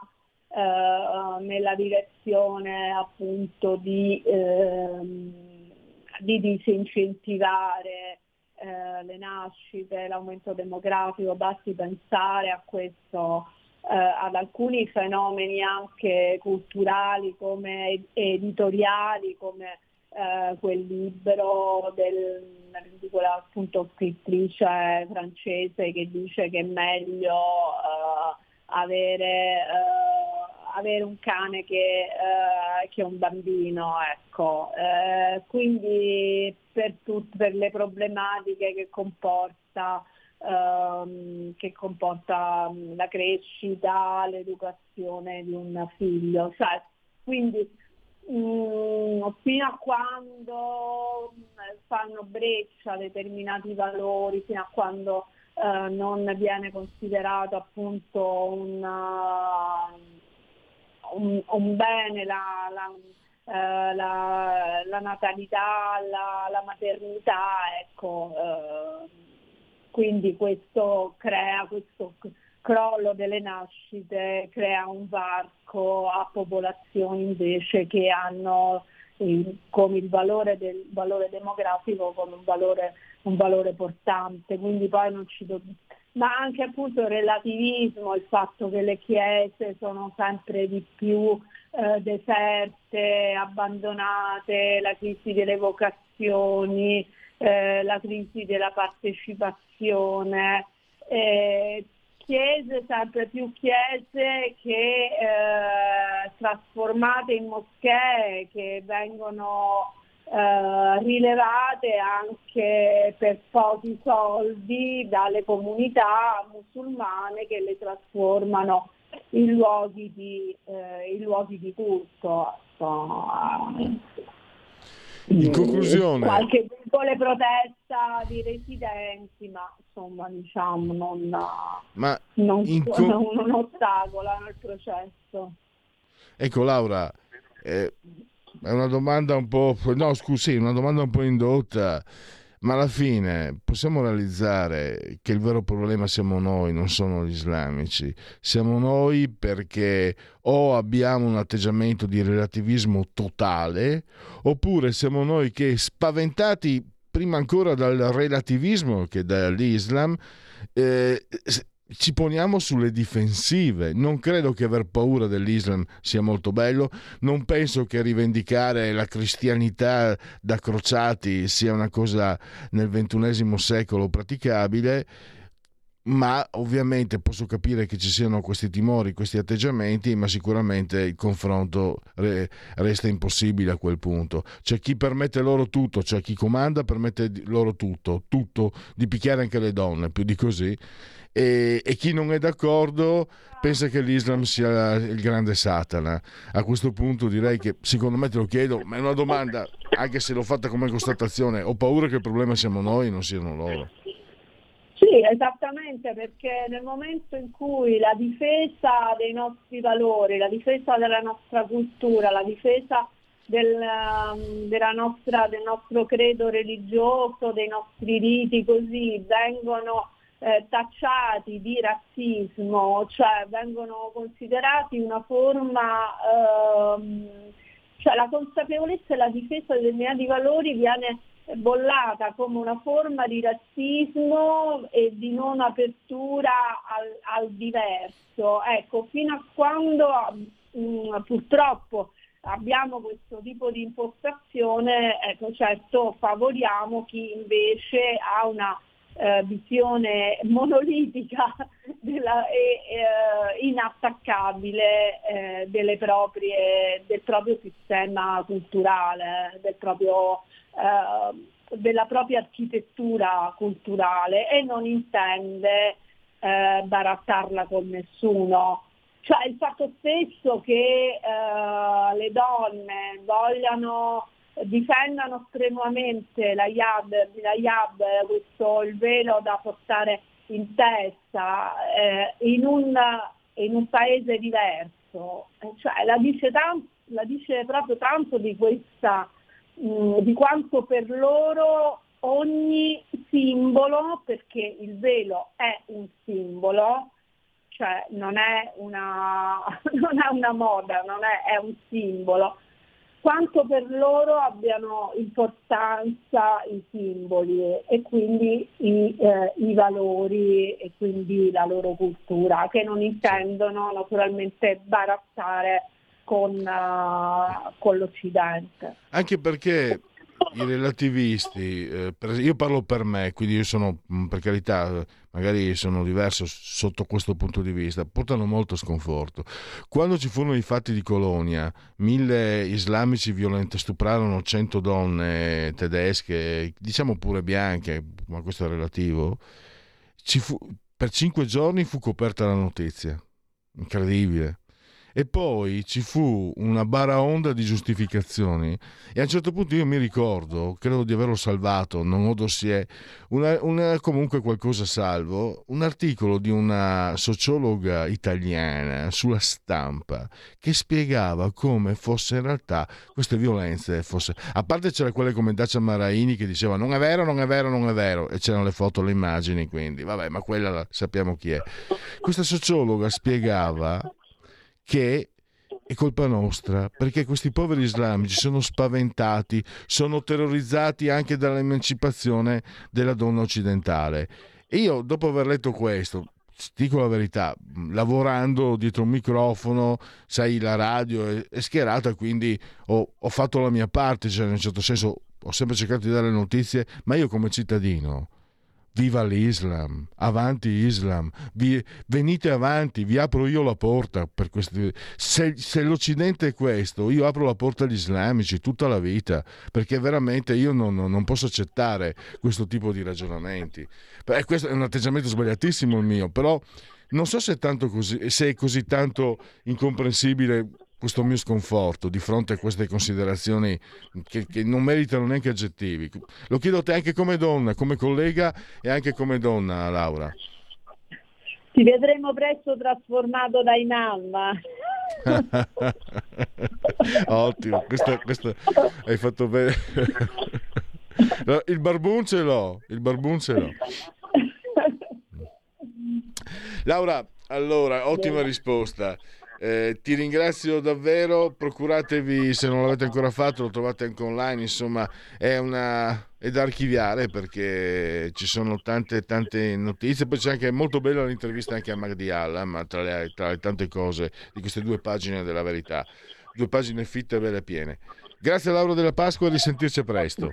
eh, nella direzione appunto di, ehm, di disincentivare eh, le nascite, l'aumento demografico, basti pensare a questo eh, ad alcuni fenomeni anche culturali come editoriali, come eh, quel libro del, di quella appunto scrittrice francese che dice che è meglio eh, avere, eh, avere, un cane che, eh, che un bambino. Ecco. Eh, quindi per, tut, per le problematiche che comporta ehm, che comporta mm, la crescita, l'educazione di un figlio. Cioè, quindi mh, mm, fino a quando mm, fanno breccia determinati valori, fino a quando eh, non viene considerato appunto un, uh, un, un bene la, la Uh, la, la, natalità, la, la maternità, ecco, uh, quindi questo crea questo crollo delle nascite, crea un varco a popolazioni invece che hanno il, come il valore, del, valore demografico come un valore, un valore portante, quindi poi non ci dobbiamo ma anche appunto il relativismo, il fatto che le chiese sono sempre di più eh, deserte, abbandonate, la crisi delle vocazioni, eh, la crisi della partecipazione, eh, chiese, sempre più chiese che eh, trasformate in moschee, che vengono eh, rilevate anche per pochi soldi dalle comunità musulmane che le trasformano in luoghi di, eh, in luoghi di culto. In conclusione... Qualche piccole protesta di residenti, ma insomma diciamo non, ma non con... [LAUGHS] un ostacolo nel processo. Ecco Laura, eh, è una domanda un po'... no scusi, una domanda un po' indotta ma alla fine possiamo realizzare che il vero problema siamo noi, non sono gli islamici. Siamo noi perché o abbiamo un atteggiamento di relativismo totale, oppure siamo noi che spaventati prima ancora dal relativismo che dall'Islam, eh, ci poniamo sulle difensive. Non credo che aver paura dell'Islam sia molto bello, non penso che rivendicare la cristianità da crociati sia una cosa nel ventunesimo secolo praticabile. ma ovviamente posso capire che ci siano questi timori, questi atteggiamenti, ma sicuramente il confronto re, resta impossibile a quel punto. C'è chi permette loro tutto, c'è chi comanda, permette loro tutto, tutto, di picchiare anche le donne, più di così. E, e chi non è d'accordo pensa che l'Islam sia il grande Satana. A questo punto direi che, secondo me te lo chiedo, ma è una domanda, anche se l'ho fatta come constatazione, ho paura che il problema siamo noi e non siano loro. Sì, esattamente, perché nel momento in cui la difesa dei nostri valori, la difesa della nostra cultura, la difesa del, um, nostra, del nostro credo religioso, dei nostri riti così, vengono eh, tacciati di razzismo, cioè vengono considerati una forma, ehm, cioè la consapevolezza e la difesa dei determinati valori viene bollata come una forma di razzismo e di non apertura al, al diverso. Ecco, fino a quando mh, mm, purtroppo abbiamo questo tipo di impostazione, ecco, certo favoriamo chi invece ha una eh, visione monolitica [LAUGHS] della, e eh, inattaccabile eh, proprie, del proprio sistema culturale, del proprio eh, della propria architettura culturale e non intende eh, barattarla con nessuno. Cioè il fatto stesso che eh, le donne vogliano difendano strenuamente la yab, la yab questo il velo da portare in testa eh, in, un, in, un, paese diverso, cioè la dice, tam, la dice proprio tanto di questa Mm, di quanto per loro ogni simbolo, perché il velo è un simbolo, cioè non è una, [LAUGHS] non è una moda, non è, è, un simbolo, quanto per loro abbiano importanza i simboli e quindi i, eh, i valori e quindi la loro cultura, che non intendono naturalmente barattare con, uh, con l'Occidente. Anche perché i relativisti, eh, per, io parlo per me, quindi io sono, per carità, magari sono diverso sotto questo punto di vista, portano molto sconforto. Quando ci furono i fatti di Colonia, mille islamici violenti stuprarono cento donne tedesche, diciamo pure bianche, ma questo è relativo, fu, per cinque giorni fu coperta la notizia. Incredibile e poi ci fu una baraonda di giustificazioni e a un certo punto io mi ricordo, credo di averlo salvato, non ho dossier, una, una, comunque qualcosa salvo, un articolo di una sociologa italiana sulla stampa che spiegava come fosse in realtà queste violenze, fosse, a parte c'era quelle come Dacia Maraini che diceva non è vero, non è vero, non è vero e c'erano le foto, le immagini quindi, vabbè ma quella sappiamo chi è. Questa sociologa spiegava che è colpa nostra, perché questi poveri islamici sono spaventati, sono terrorizzati anche dall'emancipazione della donna occidentale. E io, dopo aver letto questo, dico la verità, lavorando dietro un microfono, sai, la radio è, è schierata, quindi ho, ho, fatto la mia parte, cioè in un certo senso ho sempre cercato di dare notizie, ma io come cittadino Viva l'Islam, avanti Islam, vi, venite avanti, vi apro io la porta per questi... Se, se, l'Occidente è questo, io apro la porta agli islamici tutta la vita, perché veramente io non, non posso accettare questo tipo di ragionamenti. Beh, questo è un atteggiamento sbagliatissimo il mio, però non so se è, così, se è così tanto incomprensibile questo mio sconforto di fronte a queste considerazioni che, che, non meritano neanche aggettivi. Lo chiedo a te anche come donna, come collega e anche come donna, Laura. Ti vedremo presto trasformato da Inalma. [LAUGHS] Ottimo, questo, questo, hai fatto bene. [LAUGHS] il barbun ce l'ho, il barbun ce l'ho. [LAUGHS] Laura, allora, ottima risposta. Eh, ti ringrazio davvero, procuratevi se non l'avete ancora fatto, lo trovate anche online, insomma è, una, è da archiviare perché ci sono tante tante notizie, poi c'è anche molto bella l'intervista anche a Magdi Allam tra le, tra le tante cose di queste due pagine della verità, due pagine fitte e belle piene. Grazie Laura della Pasqua risentirci presto.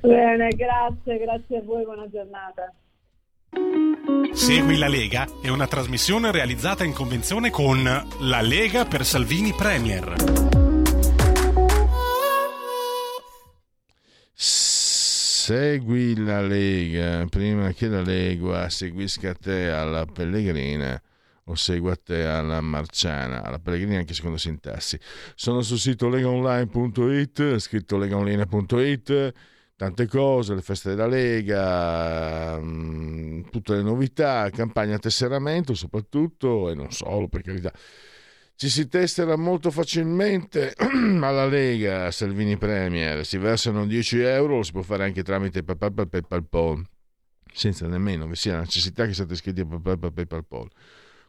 Bene, grazie, grazie a voi, buona giornata. Segui la Lega è una trasmissione realizzata in convenzione con La Lega per Salvini Premier. Segui la Lega prima che la Lega seguisca te alla Pellegrina o segua te alla Marciana, alla Pellegrina anche secondo sintassi. Sono sul sito legaonline.it, scritto legaonline.it tante cose, le feste della Lega, mm, tutte le novità, campagna tesseramento soprattutto e non solo per carità. Ci si testera molto facilmente [CLEARS THROAT] alla Lega Salvini Premier, si versano 10 euro, lo si può fare anche tramite PayPal, senza nemmeno vi sia la necessità che siate iscritti a PayPal.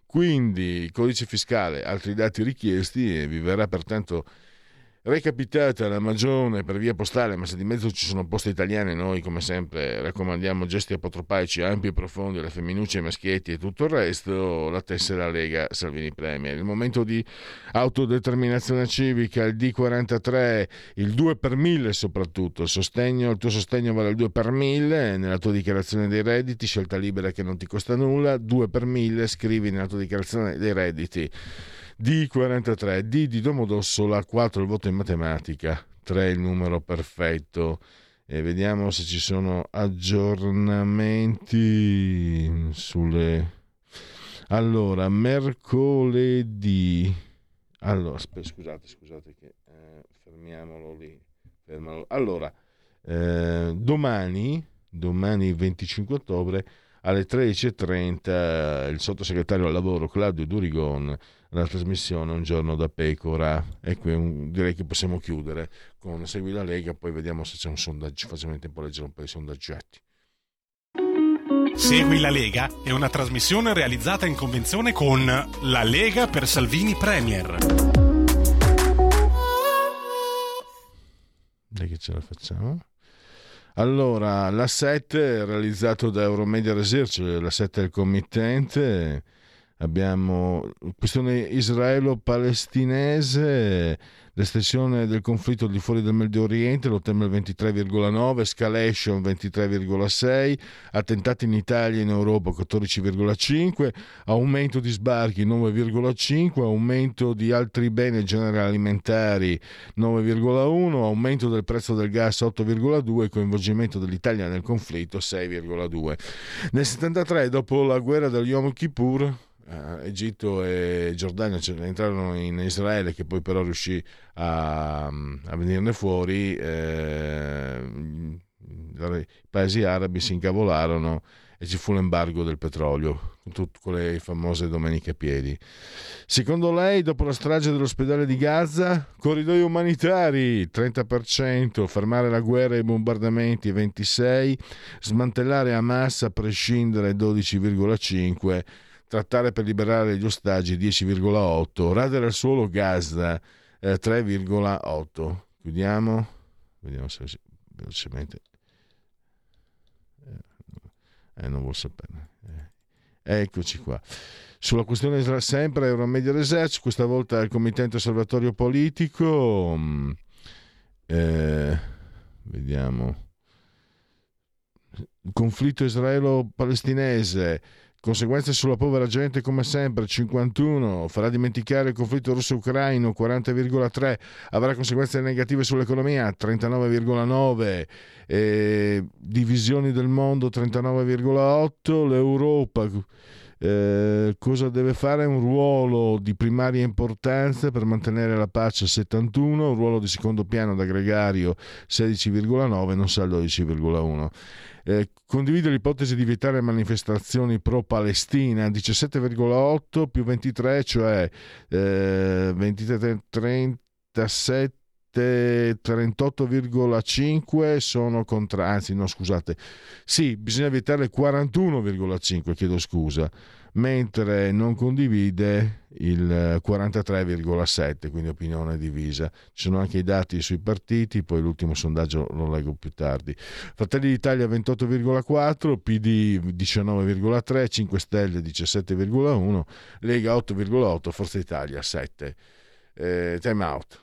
Quindi codice fiscale, altri dati richiesti e vi verrà pertanto recapitata la magione per via postale, ma se di mezzo ci sono poste italiane, noi come sempre raccomandiamo gesti apotropaici ampi e profondi alle femminucce, ai maschietti e tutto il resto, la tessera Lega Salvini Premier. Il momento di autodeterminazione civica, il D43, il 2 per 1000 soprattutto, il, sostegno, il tuo sostegno vale il 2 per 1000 nella tua dichiarazione dei redditi, scelta libera che non ti costa nulla, 2 per 1000 scrivi nella tua dichiarazione dei redditi. D43, D di Domodossola, 4 il voto in matematica, 3 il numero perfetto. E vediamo se ci sono aggiornamenti sulle... Allora, mercoledì... Allora, scusate, scusate che eh, fermiamolo lì. Fermalo. Allora, eh, domani, domani 25 ottobre alle 13.30 il sottosegretario al lavoro Claudio Durigon la trasmissione Un giorno da pecora. E qui direi che possiamo chiudere con Segui la Lega poi vediamo se c'è un sondaggio facciamo in tempo a leggere un po' di sondaggetti. Segui la Lega è una trasmissione realizzata in convenzione con La Lega per Salvini Premier. Dai che ce la facciamo. Allora, l'asset realizzato da Euromedia Research, l'asset del committente, abbiamo questione israelo-palestinese, l'estensione del conflitto di fuori del Medio Oriente, lo teme il 23,9, escalation 23,6, attentati in Italia e in Europa 14,5, aumento di sbarchi 9,5, aumento di altri beni generali alimentari 9,1, aumento del prezzo del gas 8,2, coinvolgimento dell'Italia nel conflitto 6,2. Nel 73, dopo la guerra del Yom Kippur, Uh, Egitto e Giordania entrarono in Israele che poi però riuscì a, a venirne fuori eh, i paesi arabi si incavolarono e ci fu l'embargo del petrolio con le famose domeniche a piedi. Secondo lei dopo la strage dell'ospedale di Gaza corridoi umanitari 30% fermare la guerra e i bombardamenti 26% smantellare Hamas a prescindere 12,5% trattare per liberare gli ostaggi 10,8, radere al suolo Gaza eh, 3,8. Chiudiamo, vediamo se velocemente. Eh, non vuol sapere. Eh. Eccoci qua. Sulla questione sempre Euromedia Research, questa volta il committente osservatorio politico. Mm, eh, vediamo. Il conflitto israelo-palestinese Conseguenze sulla povera gente come sempre, 51, farà dimenticare il conflitto russo-ucraino, 40,3, avrà conseguenze negative sull'economia, 39,9, eh, divisioni del mondo, 39,8, l'Europa eh, cosa deve fare? Un ruolo di primaria importanza per mantenere la pace 71, un ruolo di secondo piano da gregario 16,9, non sa 12,1. Eh, condivide l'ipotesi di vietare manifestazioni pro-Palestina 17,8 più 23, cioè eh, 23, 37 38,5 sono contra, anzi no scusate, sì, bisogna vietare 41,5, chiedo scusa, mentre non condivide il 43,7, quindi opinione divisa. Ci sono anche i dati sui partiti, poi l'ultimo sondaggio lo leggo più tardi. Fratelli d'Italia 28,4, PD 19,3, 5 Stelle 17,1, Lega 8,8, Forza Italia 7. Eh, time out.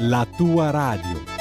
la tua radio.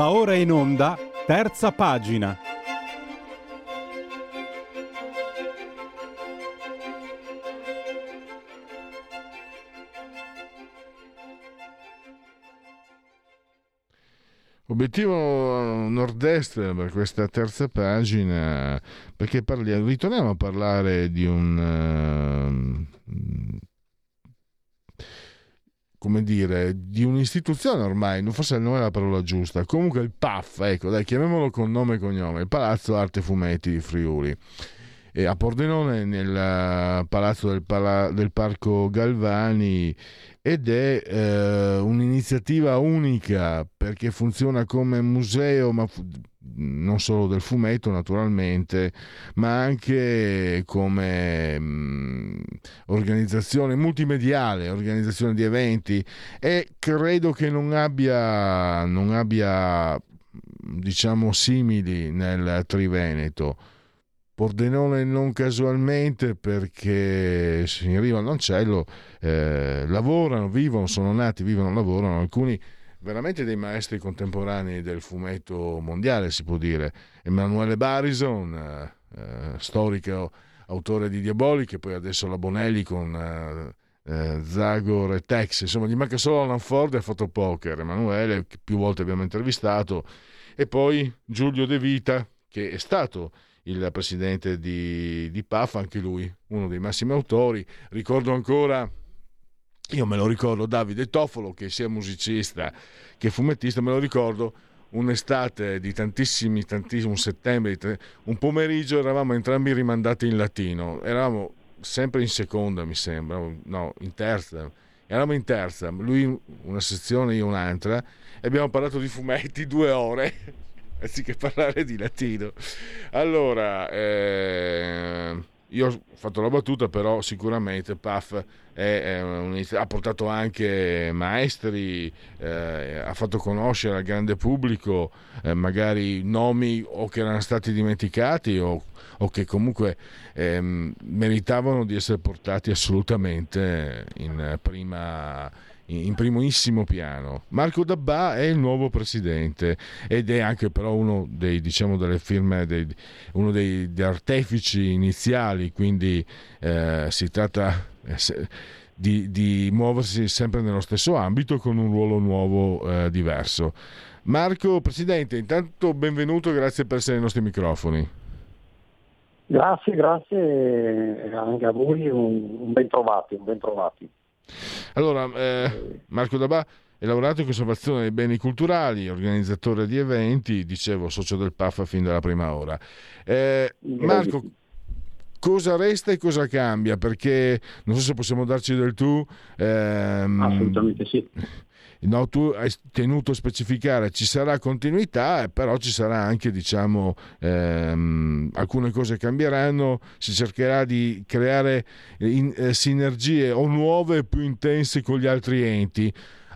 Va ora in onda, terza pagina. Obiettivo nord-est per questa terza pagina, perché parliamo, ritorniamo a parlare di un... ehm, come dire, di un'istituzione ormai, forse non è la parola giusta, comunque il PAF, ecco, dai, chiamiamolo con nome e cognome, il Palazzo Arte Fumetti di Friuli. E a Pordenone, nel eh, palazzo del, Pala- del Parco Galvani, ed è eh, un'iniziativa unica perché funziona come museo, ma fu- non solo del fumetto naturalmente, ma anche come mh, organizzazione multimediale, organizzazione di eventi e credo che non abbia, non abbia diciamo simili nel Triveneto. Pordenone non casualmente perché in riva Lancello eh, lavorano, vivono, sono nati, vivono, lavorano alcuni veramente dei maestri contemporanei del fumetto mondiale, si può dire. Emanuele Barison, eh, eh, storico autore di Diaboli, che poi adesso la Bonelli con eh, eh, Zagor e Tex, insomma gli manca solo Alan Ford e Fotopoker, Emanuele che più volte abbiamo intervistato, e poi Giulio De Vita, che è stato il presidente di, di PAF, anche lui uno dei massimi autori. Ricordo ancora, io me lo ricordo, Davide Toffolo, che sia musicista che fumettista, me lo ricordo un'estate di tantissimi, tantissimi, un settembre, un pomeriggio eravamo entrambi rimandati in latino, eravamo sempre in seconda mi sembra, no, in terza, eravamo in terza, lui una sezione, io un'altra, e abbiamo parlato di fumetti due ore, [LAUGHS] anziché parlare di latino. Allora, eh, io ho fatto la battuta, però sicuramente PAF ha portato anche maestri, eh, ha fatto conoscere al grande pubblico eh, magari nomi o che erano stati dimenticati o, o che comunque ehm, meritavano di essere portati assolutamente in prima in primissimo piano. Marco Dabbà è il nuovo presidente ed è anche però uno dei diciamo delle firme dei, uno dei, degli artefici iniziali, quindi eh, si tratta eh, di, di muoversi sempre nello stesso ambito con un ruolo nuovo eh, diverso. Marco, Presidente, intanto benvenuto, grazie per essere ai nostri microfoni. Grazie, grazie anche a voi, un, un ben trovati, un ben trovati. Allora, eh, Marco Dabà è lavorato in conservazione dei beni culturali, organizzatore di eventi, dicevo, socio del PAF fin dalla prima ora. Eh, Marco, cosa resta e cosa cambia? Perché non so se possiamo darci del tu. ehm, Assolutamente sì. No, tu hai tenuto a specificare ci sarà continuità, eh, però ci sarà anche, diciamo, ehm, alcune cose cambieranno, si cercherà di creare in- eh, sinergie o nuove più intense con gli altri enti,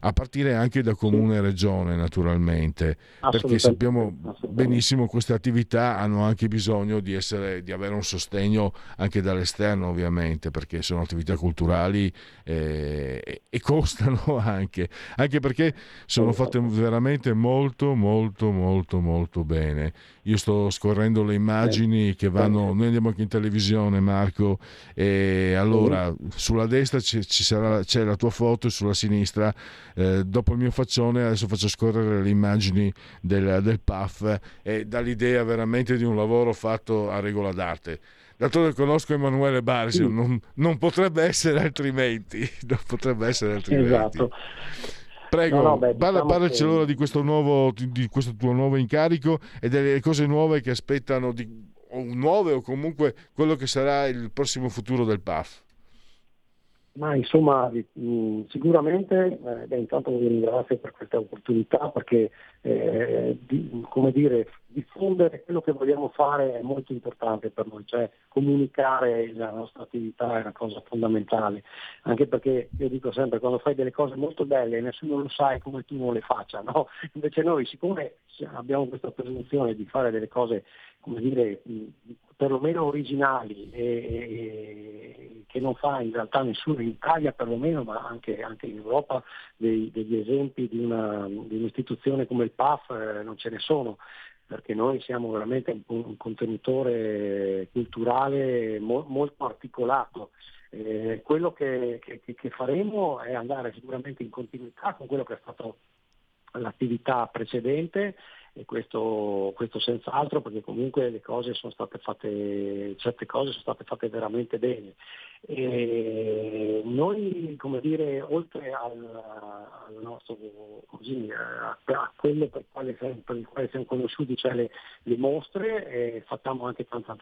a partire anche da comune e regione, naturalmente, perché sappiamo benissimo queste attività hanno anche bisogno di, essere, di avere un sostegno anche dall'esterno, ovviamente, perché sono attività culturali eh, e, e costano [LAUGHS] anche, anche perché sono fatte veramente molto, molto, molto, molto bene. Io sto scorrendo le immagini che vanno, noi andiamo anche in televisione, Marco, e allora sulla destra ci, ci sarà, c'è la tua foto e sulla sinistra, eh, dopo il mio faccione, adesso faccio scorrere le immagini del, del PAF e dà l'idea veramente di un lavoro fatto a regola d'arte. Dato che conosco Emanuele Barsio, non, non potrebbe essere altrimenti. [LAUGHS] Non potrebbe essere altrimenti. Esatto. Prego, No, no, beh, parla, diciamo parlaci che- allora di questo, nuovo, di questo tuo nuovo incarico e delle cose nuove che aspettano, di, o nuove o comunque quello che sarà il prossimo futuro del PAF. Ma insomma, mh, sicuramente, eh, beh, intanto vi ringrazio per questa opportunità perché, eh, di- dire, diffondere quello che vogliamo fare è molto importante per noi, cioè comunicare la nostra attività è una cosa fondamentale, anche perché io dico sempre, quando fai delle cose molto belle nessuno lo sa come tu non le faccia, no? Invece noi, siccome abbiamo questa presunzione di fare delle cose, come dire, perlomeno originali e, e- che non fa in realtà nessuno in Italia perlomeno, ma anche, anche in Europa dei- degli esempi di, una, di un'istituzione come il PAF eh, non ce ne sono, perché noi siamo veramente un, un contenitore culturale mo- molto articolato. Eh, quello che, che- che faremo è andare sicuramente in continuità con quello che è stato l'attività precedente e questo, questo senz'altro perché comunque le cose sono state fatte, certe cose sono state fatte veramente bene. E noi, come dire, oltre al, al nostro, così, a, a quello per, quale, per il quale siamo conosciuti, cioè le, le mostre, eh, facciamo anche tanta,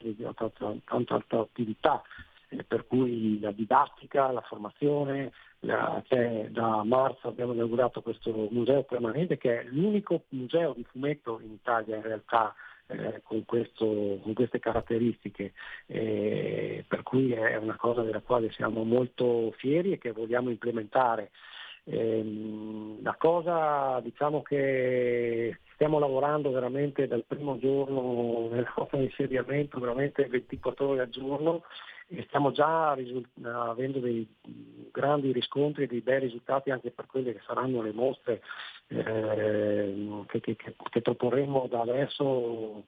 tanta, attività eh, per cui la didattica, la formazione, cioè, da marzo abbiamo inaugurato questo museo permanente che è l'unico museo di fumetto in Italia in realtà eh, con, questo, con, queste caratteristiche, eh, per cui è una cosa della quale siamo molto fieri e che vogliamo implementare. Eh, la cosa diciamo che stiamo lavorando veramente dal primo giorno nel nostro insediamento, veramente 24 ore al giorno e stiamo già risult- avendo dei grandi riscontri e dei bei risultati anche per quelle che saranno le mostre eh, che, che, che, proporremo da adesso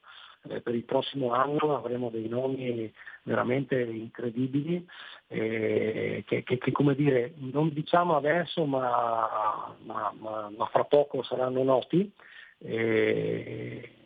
eh, per il prossimo anno, avremo dei nomi veramente incredibili eh, che, che, come dire non diciamo adesso ma, ma, ma, ma fra poco saranno noti. Eh,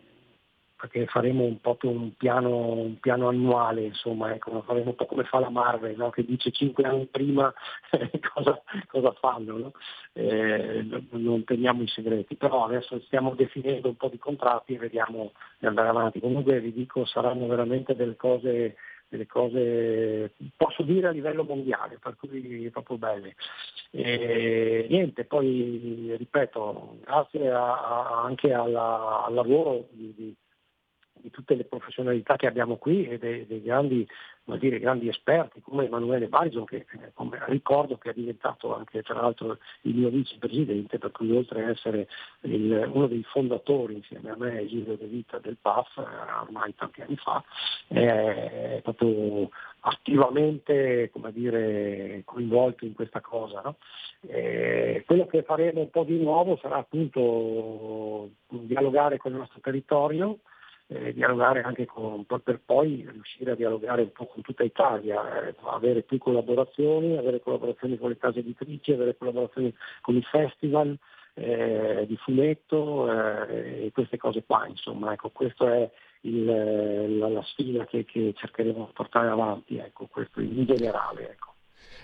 perché faremo un po' un piano, un piano annuale, insomma, ecco, faremo un po' come fa la Marvel, no? che dice cinque anni prima [LAUGHS] cosa, cosa, fanno, no? eh, non teniamo i segreti, però adesso stiamo definendo un po' di contratti e vediamo di andare avanti. Comunque vi dico, saranno veramente delle cose delle cose, posso dire a livello mondiale, per cui proprio belle. E, niente, poi ripeto, grazie a, a, anche alla, al lavoro di, di di tutte le professionalità che abbiamo qui e dei, dei grandi, dire, grandi, esperti come Emanuele Barison che eh, come ricordo che è diventato anche tra l'altro il mio vicepresidente per cui oltre ad essere il, uno dei fondatori insieme a me Giulio De Vita del PAF eh, ormai tanti anni fa è proprio attivamente dire, coinvolto in questa cosa. No? quello che faremo un po' di nuovo sarà appunto dialogare con il nostro territorio, eh, dialogare anche con, per poi riuscire a dialogare un po' con tutta Italia, eh, avere più collaborazioni, avere collaborazioni con le case editrici, avere collaborazioni con i festival eh, di fumetto eh, e queste cose qua, insomma, ecco, questa è il, la, la, sfida che, che, cercheremo di portare avanti, ecco, questo in generale. Ecco,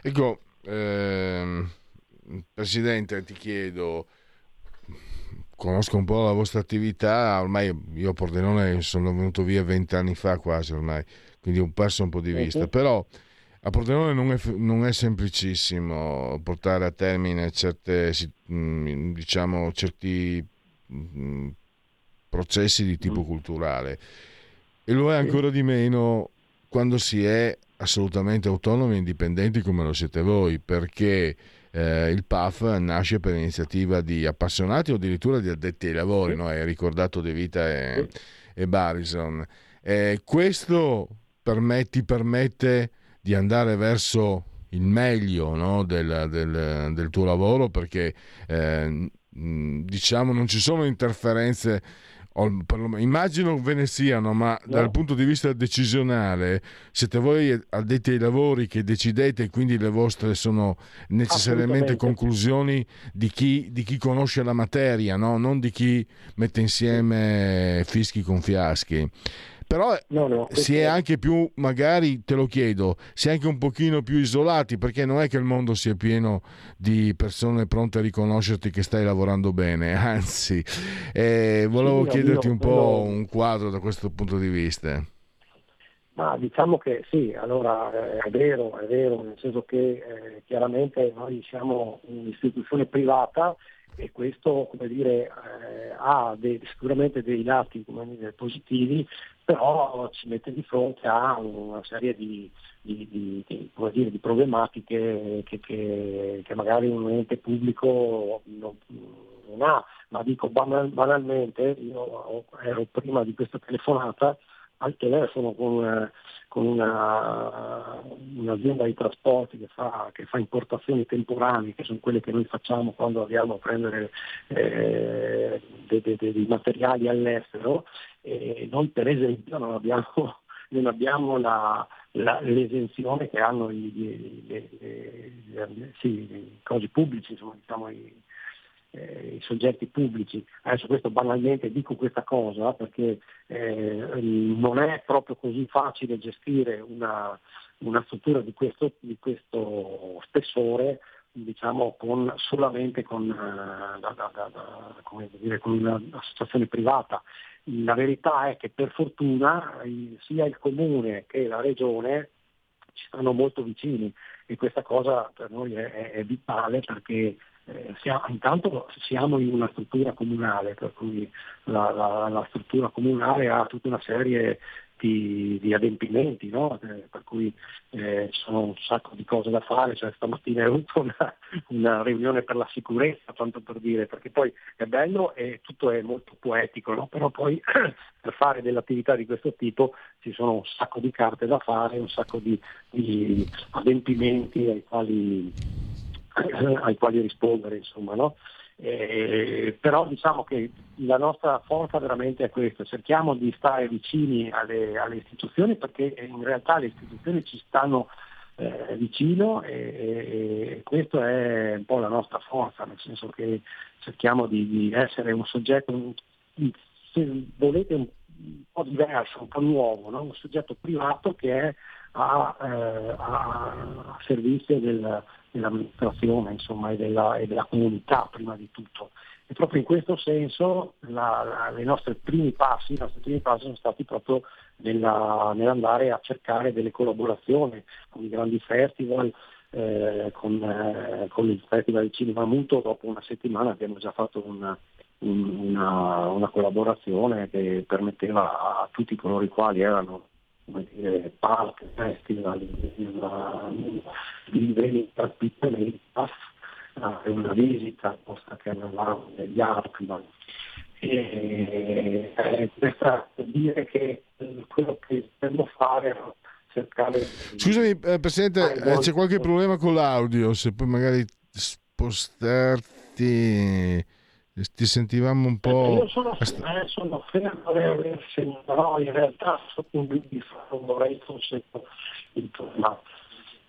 ecco ehm, Presidente, ti chiedo, conosco un po' la vostra attività, ormai io a Pordenone sono venuto via vent'anni fa quasi ormai, quindi ho perso un po' di vista, uh-huh. però a Pordenone non è, non è, semplicissimo portare a termine certe, mm, diciamo, certi mm, processi di tipo uh-huh. culturale e lo è ancora di meno quando si è assolutamente autonomi e indipendenti come lo siete voi, perché eh, il PAF nasce per iniziativa di appassionati o addirittura di addetti ai lavori, no? hai ricordato De Vita e, e Barrison. Eh, questo permet- ti permette di andare verso il meglio no? del, del, del, tuo lavoro perché eh, diciamo non ci sono interferenze immagino ve ne siano, ma no. dal punto di vista decisionale, siete voi addetti ai lavori che decidete, quindi le vostre sono necessariamente conclusioni di chi, di chi conosce la materia, no? non di chi mette insieme fischi con fiaschi però no, no, si è anche più, magari te lo chiedo, si è anche un pochino più isolati perché non è che il mondo sia pieno di persone pronte a riconoscerti che stai lavorando bene, [LAUGHS] anzi, eh, volevo sì, chiederti io, un po' un quadro da questo punto di vista. Ma diciamo che sì, allora eh, è vero, è vero, nel senso che eh, chiaramente noi siamo un'istituzione privata e questo dire, eh, ha dei, sicuramente dei lati dire, positivi, però ci mette di fronte a una serie di, di, di, dire, di problematiche che, che, che, magari un ente pubblico non, non ha, ma dico banal, banalmente, io ero prima di questa telefonata al telefono con, con una, un'azienda di trasporti che fa, che fa, importazioni temporanee, che sono quelle che noi facciamo quando andiamo a prendere eh, dei, dei, dei, materiali all'estero, e noi per esempio non abbiamo, non abbiamo la, la, l'esenzione che hanno i, i, i, i sì, cosi pubblici, insomma, diciamo, i, eh, i soggetti pubblici. Adesso questo banalmente dico questa cosa perché eh, non è proprio così facile gestire una, una struttura di questo, di questo spessore diciamo con, solamente con, eh, da, da, da, dire, con un'associazione privata. La verità è che per fortuna sia il comune che la regione ci stanno molto vicini e questa cosa per noi è, è vitale perché eh, siamo, intanto siamo in una struttura comunale, per cui la, la, la struttura comunale ha tutta una serie di, di adempimenti, no? eh, per cui eh, ci sono un sacco di cose da fare, cioè, stamattina è avuto una, una, riunione per la sicurezza, tanto per dire, perché poi è bello e tutto è molto poetico, no? però poi [CLEARS THROAT] per fare delle attività di questo tipo ci sono un sacco di carte da fare, un sacco di, di adempimenti ai quali, ai quali rispondere, insomma, no? Eh, però diciamo che la nostra forza veramente è questa, cerchiamo di stare vicini alle, alle istituzioni perché in realtà le istituzioni ci stanno eh, vicino e, e, questo è un po' la nostra forza, nel senso che cerchiamo di, di essere un soggetto, se volete, un po' diverso, un po' nuovo, no? un soggetto privato che è a, eh, a servizio del, dell'amministrazione insomma, e, della, e, della, comunità prima di tutto. E proprio in questo senso la, la, i nostri primi passi, sono stati proprio nella, nell'andare a cercare delle collaborazioni con i grandi festival, eh, con, eh, con, il Festival di Cinema Muto, dopo una settimana abbiamo già fatto una, una, una collaborazione che permetteva a tutti coloro i quali erano dire, park, festival, di livelli trasmissione pass, una visita posta che avevamo negli Artman. E eh, questa dire che quello che dobbiamo fare è cercare Scusami eh, Presidente, eh, c'è qualche problema con l'audio, se puoi magari spostarti ti sentivamo un po'... Io sono, eh, sono fermo però in realtà sotto un non vorrei fosse problema.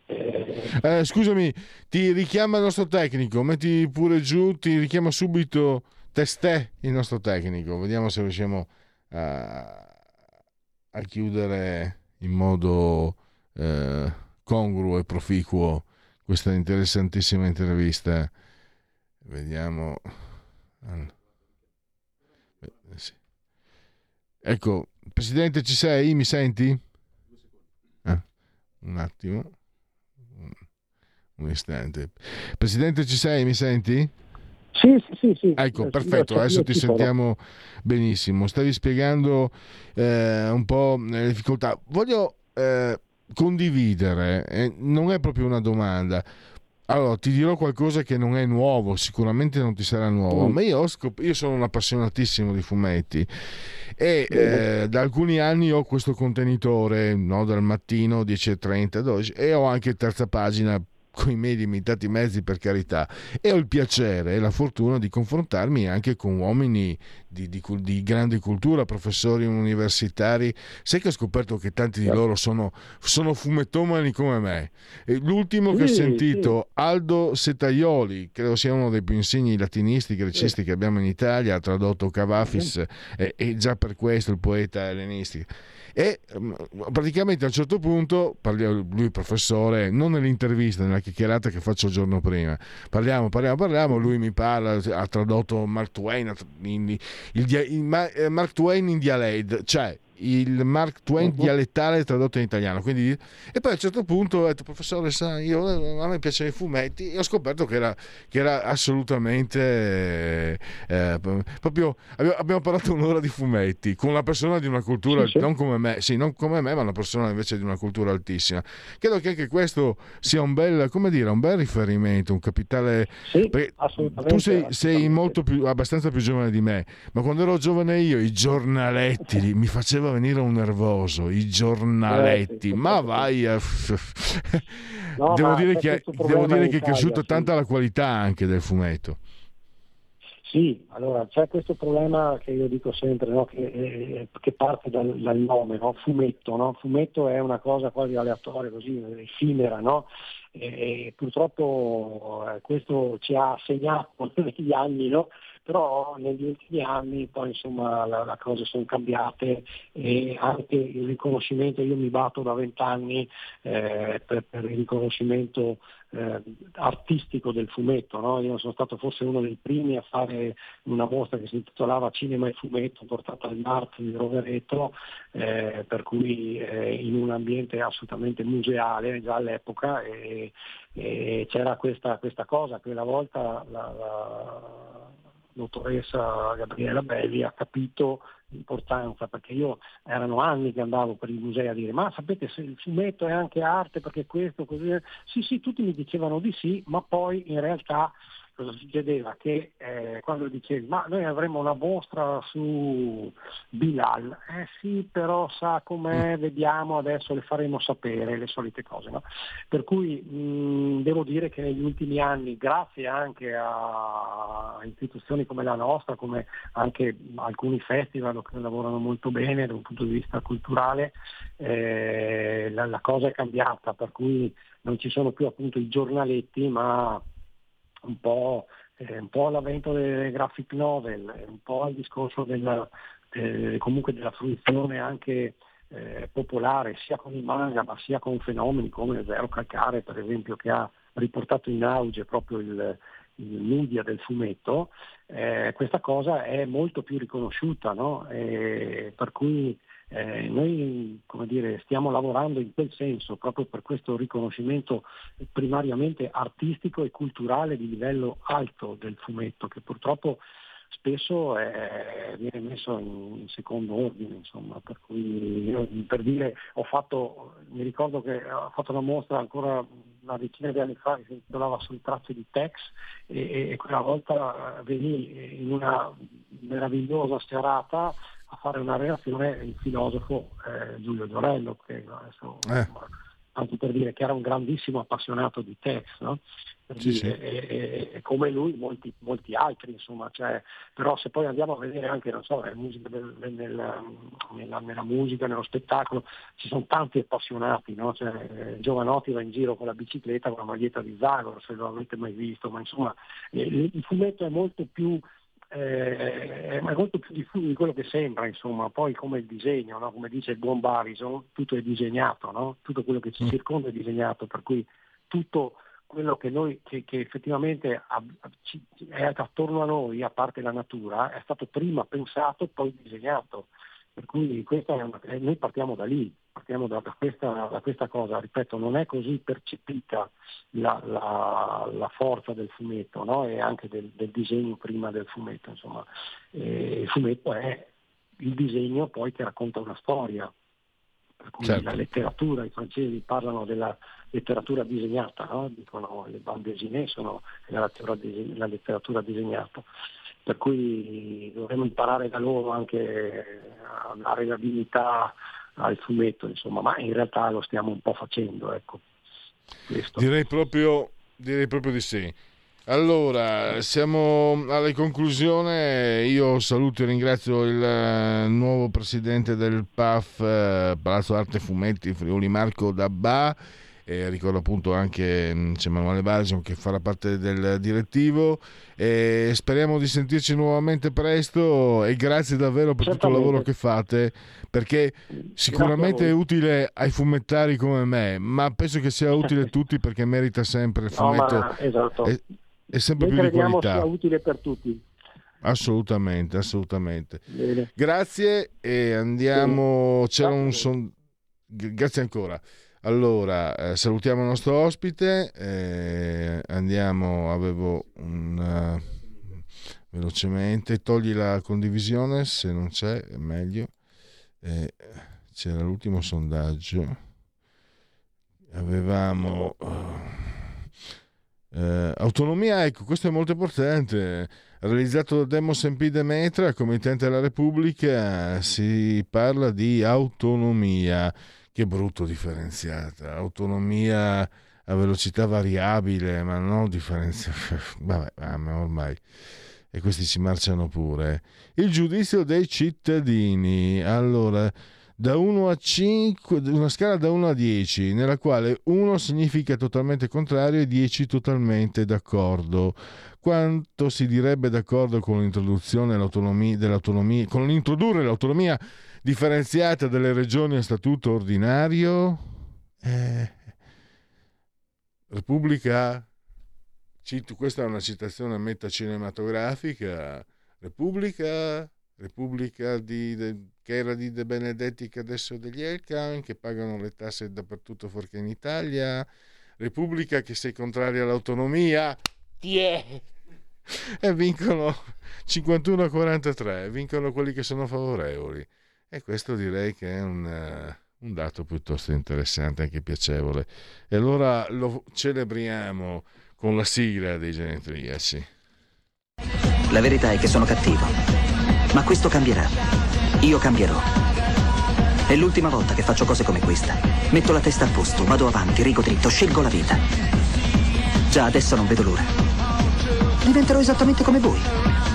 Eh... Eh, scusami, ti richiama il nostro tecnico, metti pure giù, ti richiama subito testè il nostro tecnico, vediamo se riusciamo a, a chiudere in modo eh, congruo e proficuo questa interessantissima intervista. Vediamo. Eh. Ecco, Presidente, ci sei? Mi senti? Ah, un attimo. Un istante. Presidente, ci sei? Mi senti? Sì, sì, sì. sì. Ecco, perfetto, adesso ti sentiamo benissimo. Stavi spiegando eh, un po' le difficoltà. Voglio eh, condividere, eh, non è proprio una domanda, allora, ti dirò qualcosa che non è nuovo, sicuramente non ti sarà nuovo, mm. ma io, scop- io, sono un appassionatissimo di fumetti e eh, da alcuni anni ho questo contenitore no, dal mattino 10.30, 12 e ho anche terza pagina con i miei limitati mezzi per carità e ho il piacere e la fortuna di confrontarmi anche con uomini di, di, di, grande cultura, professori universitari. Sai che ho scoperto che tanti di loro sono, sono fumettomani come me. E l'ultimo che ho sentito. Aldo Setaioli, credo sia uno dei più insigni latinisti, grecisti che abbiamo in Italia, ha tradotto Cavafis e, e già per questo il poeta ellenistico e mm, praticamente a un certo punto, lui professore, non nell'intervista, nella chiacchierata che faccio il giorno prima, parliamo, parliamo, parliamo, lui mi parla, ha tradotto Mark Twain, il, il, il, eh, Mark Twain in dialetto, cioè il Mark Twain uh-huh. dialettale tradotto in italiano. Quindi, e poi a un certo punto ho detto, professore, sa, io, a me piacciono i fumetti e ho scoperto che era, che era assolutamente eh, eh, proprio abbiamo parlato un'ora di fumetti con una persona di una cultura, sì, sì. non come me, sì, non come me, ma una persona invece di una cultura altissima. Credo che anche questo sia un bel, come dire, un bel riferimento, un capitale. Sì, tu sei, sei molto più, abbastanza più giovane di me, ma quando ero giovane io i giornaletti mi facevano faceva venire un nervoso, i giornaletti, eh, ma vai a... no, devo, ma dire che, devo dire che è cresciuta sì. tanta la qualità anche del fumetto. Sì, allora c'è questo problema che io dico sempre, no? che, eh, che, parte dal, dal nome, no? fumetto. No? Fumetto è una cosa quasi aleatoria, così effimera, no? e, e purtroppo eh, questo ci ha segnato [LAUGHS] negli anni però negli ultimi anni poi insomma la- le cose sono cambiate e anche il riconoscimento, io mi batto da vent'anni eh, per, per il riconoscimento eh, artistico del fumetto, no? io sono stato forse uno dei primi a fare una mostra che si intitolava Cinema e Fumetto portata al Mart di Rovereto, eh, per cui eh, in un ambiente assolutamente museale già all'epoca e, e c'era questa, questa cosa che una volta la, la dottoressa Gabriela Belli ha capito l'importanza perché io erano anni che andavo per i musei a dire ma sapete se il fumetto è anche arte perché questo così sì sì tutti mi dicevano di sì ma poi in realtà cosa succedeva? Che eh, quando dicevi ma noi avremo una mostra su Bilal, eh sì però sa com'è, vediamo adesso le faremo sapere, le solite cose. No? Per cui mh, devo dire che negli ultimi anni, grazie anche a istituzioni come la nostra, come anche alcuni festival che lavorano molto bene da un punto di vista culturale, eh, la, la cosa è cambiata, per cui non ci sono più appunto i giornaletti, ma un po', eh, un po' l'avvento delle graphic novel, eh, un po' il discorso della, eh, comunque della fruizione anche eh, popolare, sia con i manga ma sia con fenomeni come Zero Calcare per esempio che ha riportato in auge proprio il, il del fumetto, eh, questa cosa è molto più riconosciuta, no? E per cui eh, noi dire, stiamo lavorando in quel senso, proprio per questo riconoscimento primariamente artistico e culturale di livello alto del fumetto, che purtroppo spesso è- viene messo in, in secondo ordine, insomma, per cui io per dire ho fatto, mi ricordo che ho fatto una mostra ancora una decina di anni fa che si intitolava sul tracce di Tex e, e- e quella volta eh, venì in una meravigliosa serata a fare una relazione il filosofo eh, Giulio Giorello, che adesso, Eh. insomma, tanto per dire che era un grandissimo appassionato di Tex, no? Sì, dire, E, e- e come lui molti, molti altri, insomma, cioè, però se poi andiamo a vedere anche, non so, nella musica, del- nel- nella, nella musica, nello spettacolo, ci sono tanti appassionati, no? Cioè, eh, Giovanotti va in giro con la bicicletta con la maglietta di Zagor, se lo avete mai visto, ma insomma eh, il, il fumetto è molto più eh, è molto più diffuso di quello che sembra, insomma, poi come il disegno, no? come dice il buon Barison, tutto è disegnato, no? tutto quello che ci circonda è disegnato, per cui tutto quello che noi che, che effettivamente è attorno a noi, a parte la natura, è stato prima pensato, poi disegnato. Per cui una- eh, noi partiamo da lì, partiamo da, da questa, da questa cosa, ripeto, non è così percepita la, la- la forza del fumetto no? e anche del, del disegno prima del fumetto. Insomma. E il fumetto è il disegno poi che racconta una storia. Per cui Certo. la letteratura, i francesi parlano della letteratura disegnata, no? dicono le bande dessinée sono la letteratura disegnata. Per cui dovremmo imparare da loro anche a dare la dignità al fumetto, insomma, ma in realtà lo stiamo un po' facendo, ecco. Direi proprio, direi proprio di sì. Allora, siamo alla conclusione. Io saluto e ringrazio il eh, nuovo presidente del PAF, eh, Palazzo Arte Fumetti, Friuli Marco Dabba. E ricordo appunto anche mm, c'è Emanuele Balsam che farà parte del direttivo. E speriamo di sentirci nuovamente presto e grazie davvero per tutto il lavoro che fate perché sicuramente è utile ai fumettari come me ma penso che sia utile a tutti perché merita sempre il No, fumetto ma, esatto. è, è sempre Noi più di qualità. sia utile per tutti. assolutamente assolutamente. Bene. grazie e andiamo c'era Grazie un son... Grazie ancora allora eh, salutiamo il nostro ospite eh, andiamo avevo un eh, velocemente togli la condivisione se non c'è è meglio. Eh, c'era l'ultimo sondaggio. Avevamo eh, autonomia ecco questo è molto importante. Realizzato da Demos MP Demetra committente della Repubblica si parla di autonomia che brutto differenziata. Autonomia a velocità variabile ma non differenziata [LAUGHS] vabbè ma ormai e questi ci marciano pure. Il giudizio dei cittadini. Allora da 1 a 5, una scala da 1 a 10, nella quale 1 significa totalmente contrario e 10 totalmente d'accordo. Quanto si direbbe d'accordo con l'introduzione dell'autonomia, dell'autonomia, con l'introdurre l'autonomia differenziata delle regioni a statuto ordinario? Eh, Repubblica, cito, questa è una citazione metacinematografica, Repubblica, Repubblica di, de- che era di De Benedetti che adesso è degli Elkan, che pagano le tasse dappertutto fuorché in Italia, Repubblica che sei contraria all'autonomia, ti è! E vincono 51 a 43, vincono quelli che sono favorevoli. E questo direi che è un, eh, un dato piuttosto interessante, anche piacevole. E allora lo celebriamo con la sigla dei genetriaci. La verità è che sono cattivo. Ma questo cambierà. Io cambierò. È l'ultima volta che faccio cose come questa. Metto la testa a posto, vado avanti, rigo dritto, scelgo la vita. Già adesso non vedo l'ora. Diventerò esattamente come voi.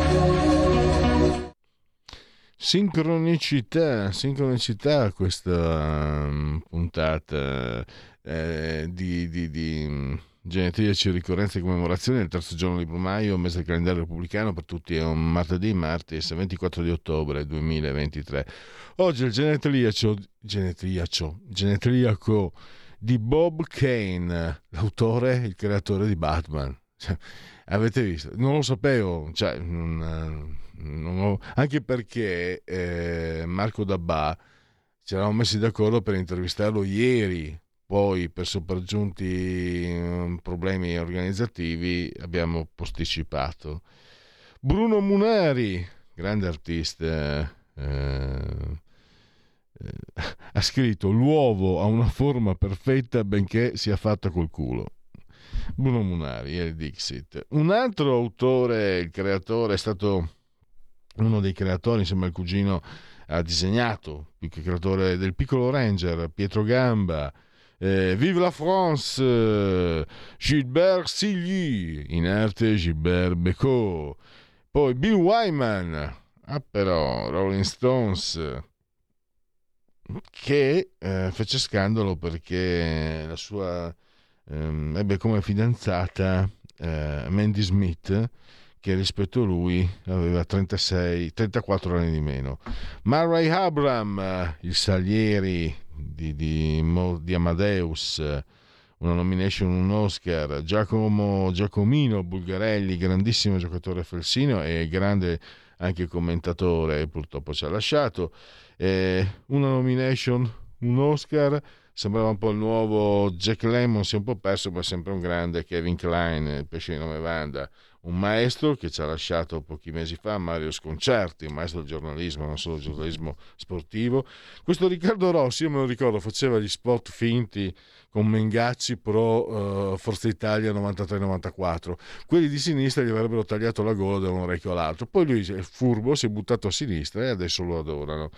Sincronicità, sincronicità questa mm, puntata eh, di, di, di mm, genetriaci, ricorrenze e commemorazioni del terzo giorno di maio, mese del calendario repubblicano, per tutti è un martedì, martes 24 di ottobre 2023. Oggi è il genetriaco, genetriaco, genetriaco di Bob Kane, l'autore, il creatore di Batman. Cioè, avete visto? Non lo sapevo, cioè, non, non ho- anche perché eh, Marco Dabà ci eravamo messi d'accordo per intervistarlo ieri, poi per sopraggiunti eh, problemi organizzativi abbiamo posticipato. Bruno Munari, grande artista, eh, eh, [LAUGHS] ha scritto l'uovo ha una forma perfetta benché sia fatta col culo. Bruno Munari il Dixit. Un altro autore, il creatore, è stato uno dei creatori, insieme al cugino, ha disegnato, che creatore del Piccolo Ranger, Pietro Gamba, eh, Vive la France, eh, Gilbert Silly, in arte Gilbert Becot, poi Bill Wyman, ah però, Rolling Stones, che eh, fece scandalo perché la sua ehm, ebbe come fidanzata eh, Mandy Smith che rispetto a lui aveva 36, 34 anni di meno. Murray Abram, eh, il Salieri di, di, di Amadeus, una nomination, un Oscar. Giacomo Giacomino Bulgarelli, grandissimo giocatore felsino e grande anche commentatore, purtroppo ci ha lasciato. Eh, una nomination, un Oscar. Sembrava un po' il nuovo Jack Lemmon, si è un po' perso, ma è sempre un grande Kevin Klein, il pesce di nome Vanda un maestro che ci ha lasciato pochi mesi fa, Mario Sconcerti, un maestro del giornalismo, non solo giornalismo sportivo. Questo Riccardo Rossi, io me lo ricordo, faceva gli spot finti con Mengacci pro eh, Forza Italia 93-94. Quelli di sinistra gli avrebbero tagliato la gola da un orecchio all'altro. Poi lui è furbo, si è buttato a sinistra e adesso lo adorano.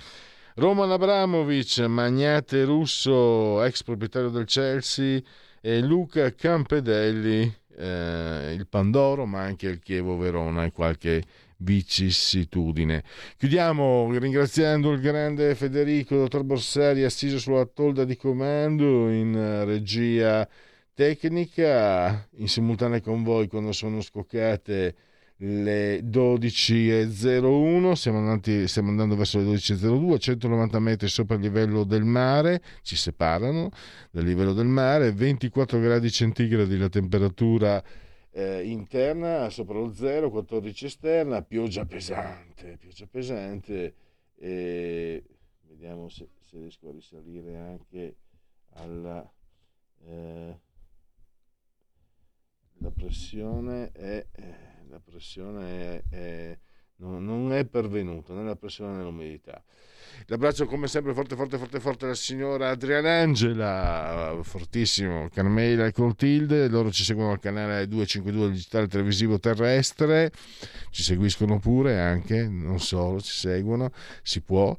Roman Abramovic, magnate russo, ex proprietario del Chelsea, e Luca Campedelli, eh, il Pandoro, ma anche il Chievo Verona e qualche vicissitudine. Chiudiamo ringraziando il grande Federico, dottor Borsari, assiso sulla tolda di comando in eh, regia tecnica, in simultanea con voi quando sono scoccate le 12.01, stiamo, andati- stiamo andando verso le 12.02, 190 metri sopra il livello del mare, ci separano dal livello del mare, 24 gradi centigradi la temperatura eh, interna, sopra lo zero, 14 esterna, pioggia pesante, pioggia pesante, e vediamo se, se riesco a risalire anche alla... eh, la pressione è, eh, la pressione è, non, non è pervenuto nella pressione e nell'umidità. L'abbraccio come sempre forte forte forte forte alla signora Adriana Angela, fortissimo, Carmela e Coltilde, loro ci seguono al canale 252 digitale televisivo terrestre, ci seguiscono pure anche, non solo, ci seguono, si può.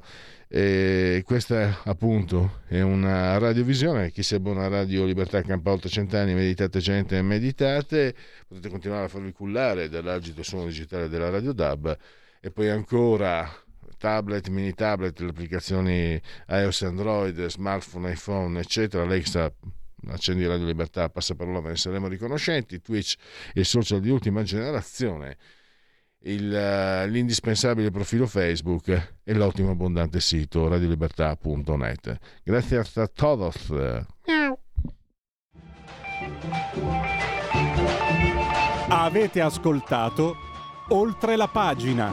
E questa appunto è una radiovisione, chi segue una radio Libertà Campa 800 anni, meditate gente, meditate, potete continuare a farvi cullare dall'agito suono digitale della Radio DAB e poi ancora tablet, mini tablet, le applicazioni iOS, Android, smartphone, iPhone, eccetera. Alexa, accendi Radio Libertà, passa parola, ve ne saremo riconoscenti. Twitch, il social di ultima generazione. Il, uh, l'indispensabile profilo Facebook e l'ottimo abbondante sito radiolibertà.net. Grazie a todos. Avete ascoltato oltre la pagina.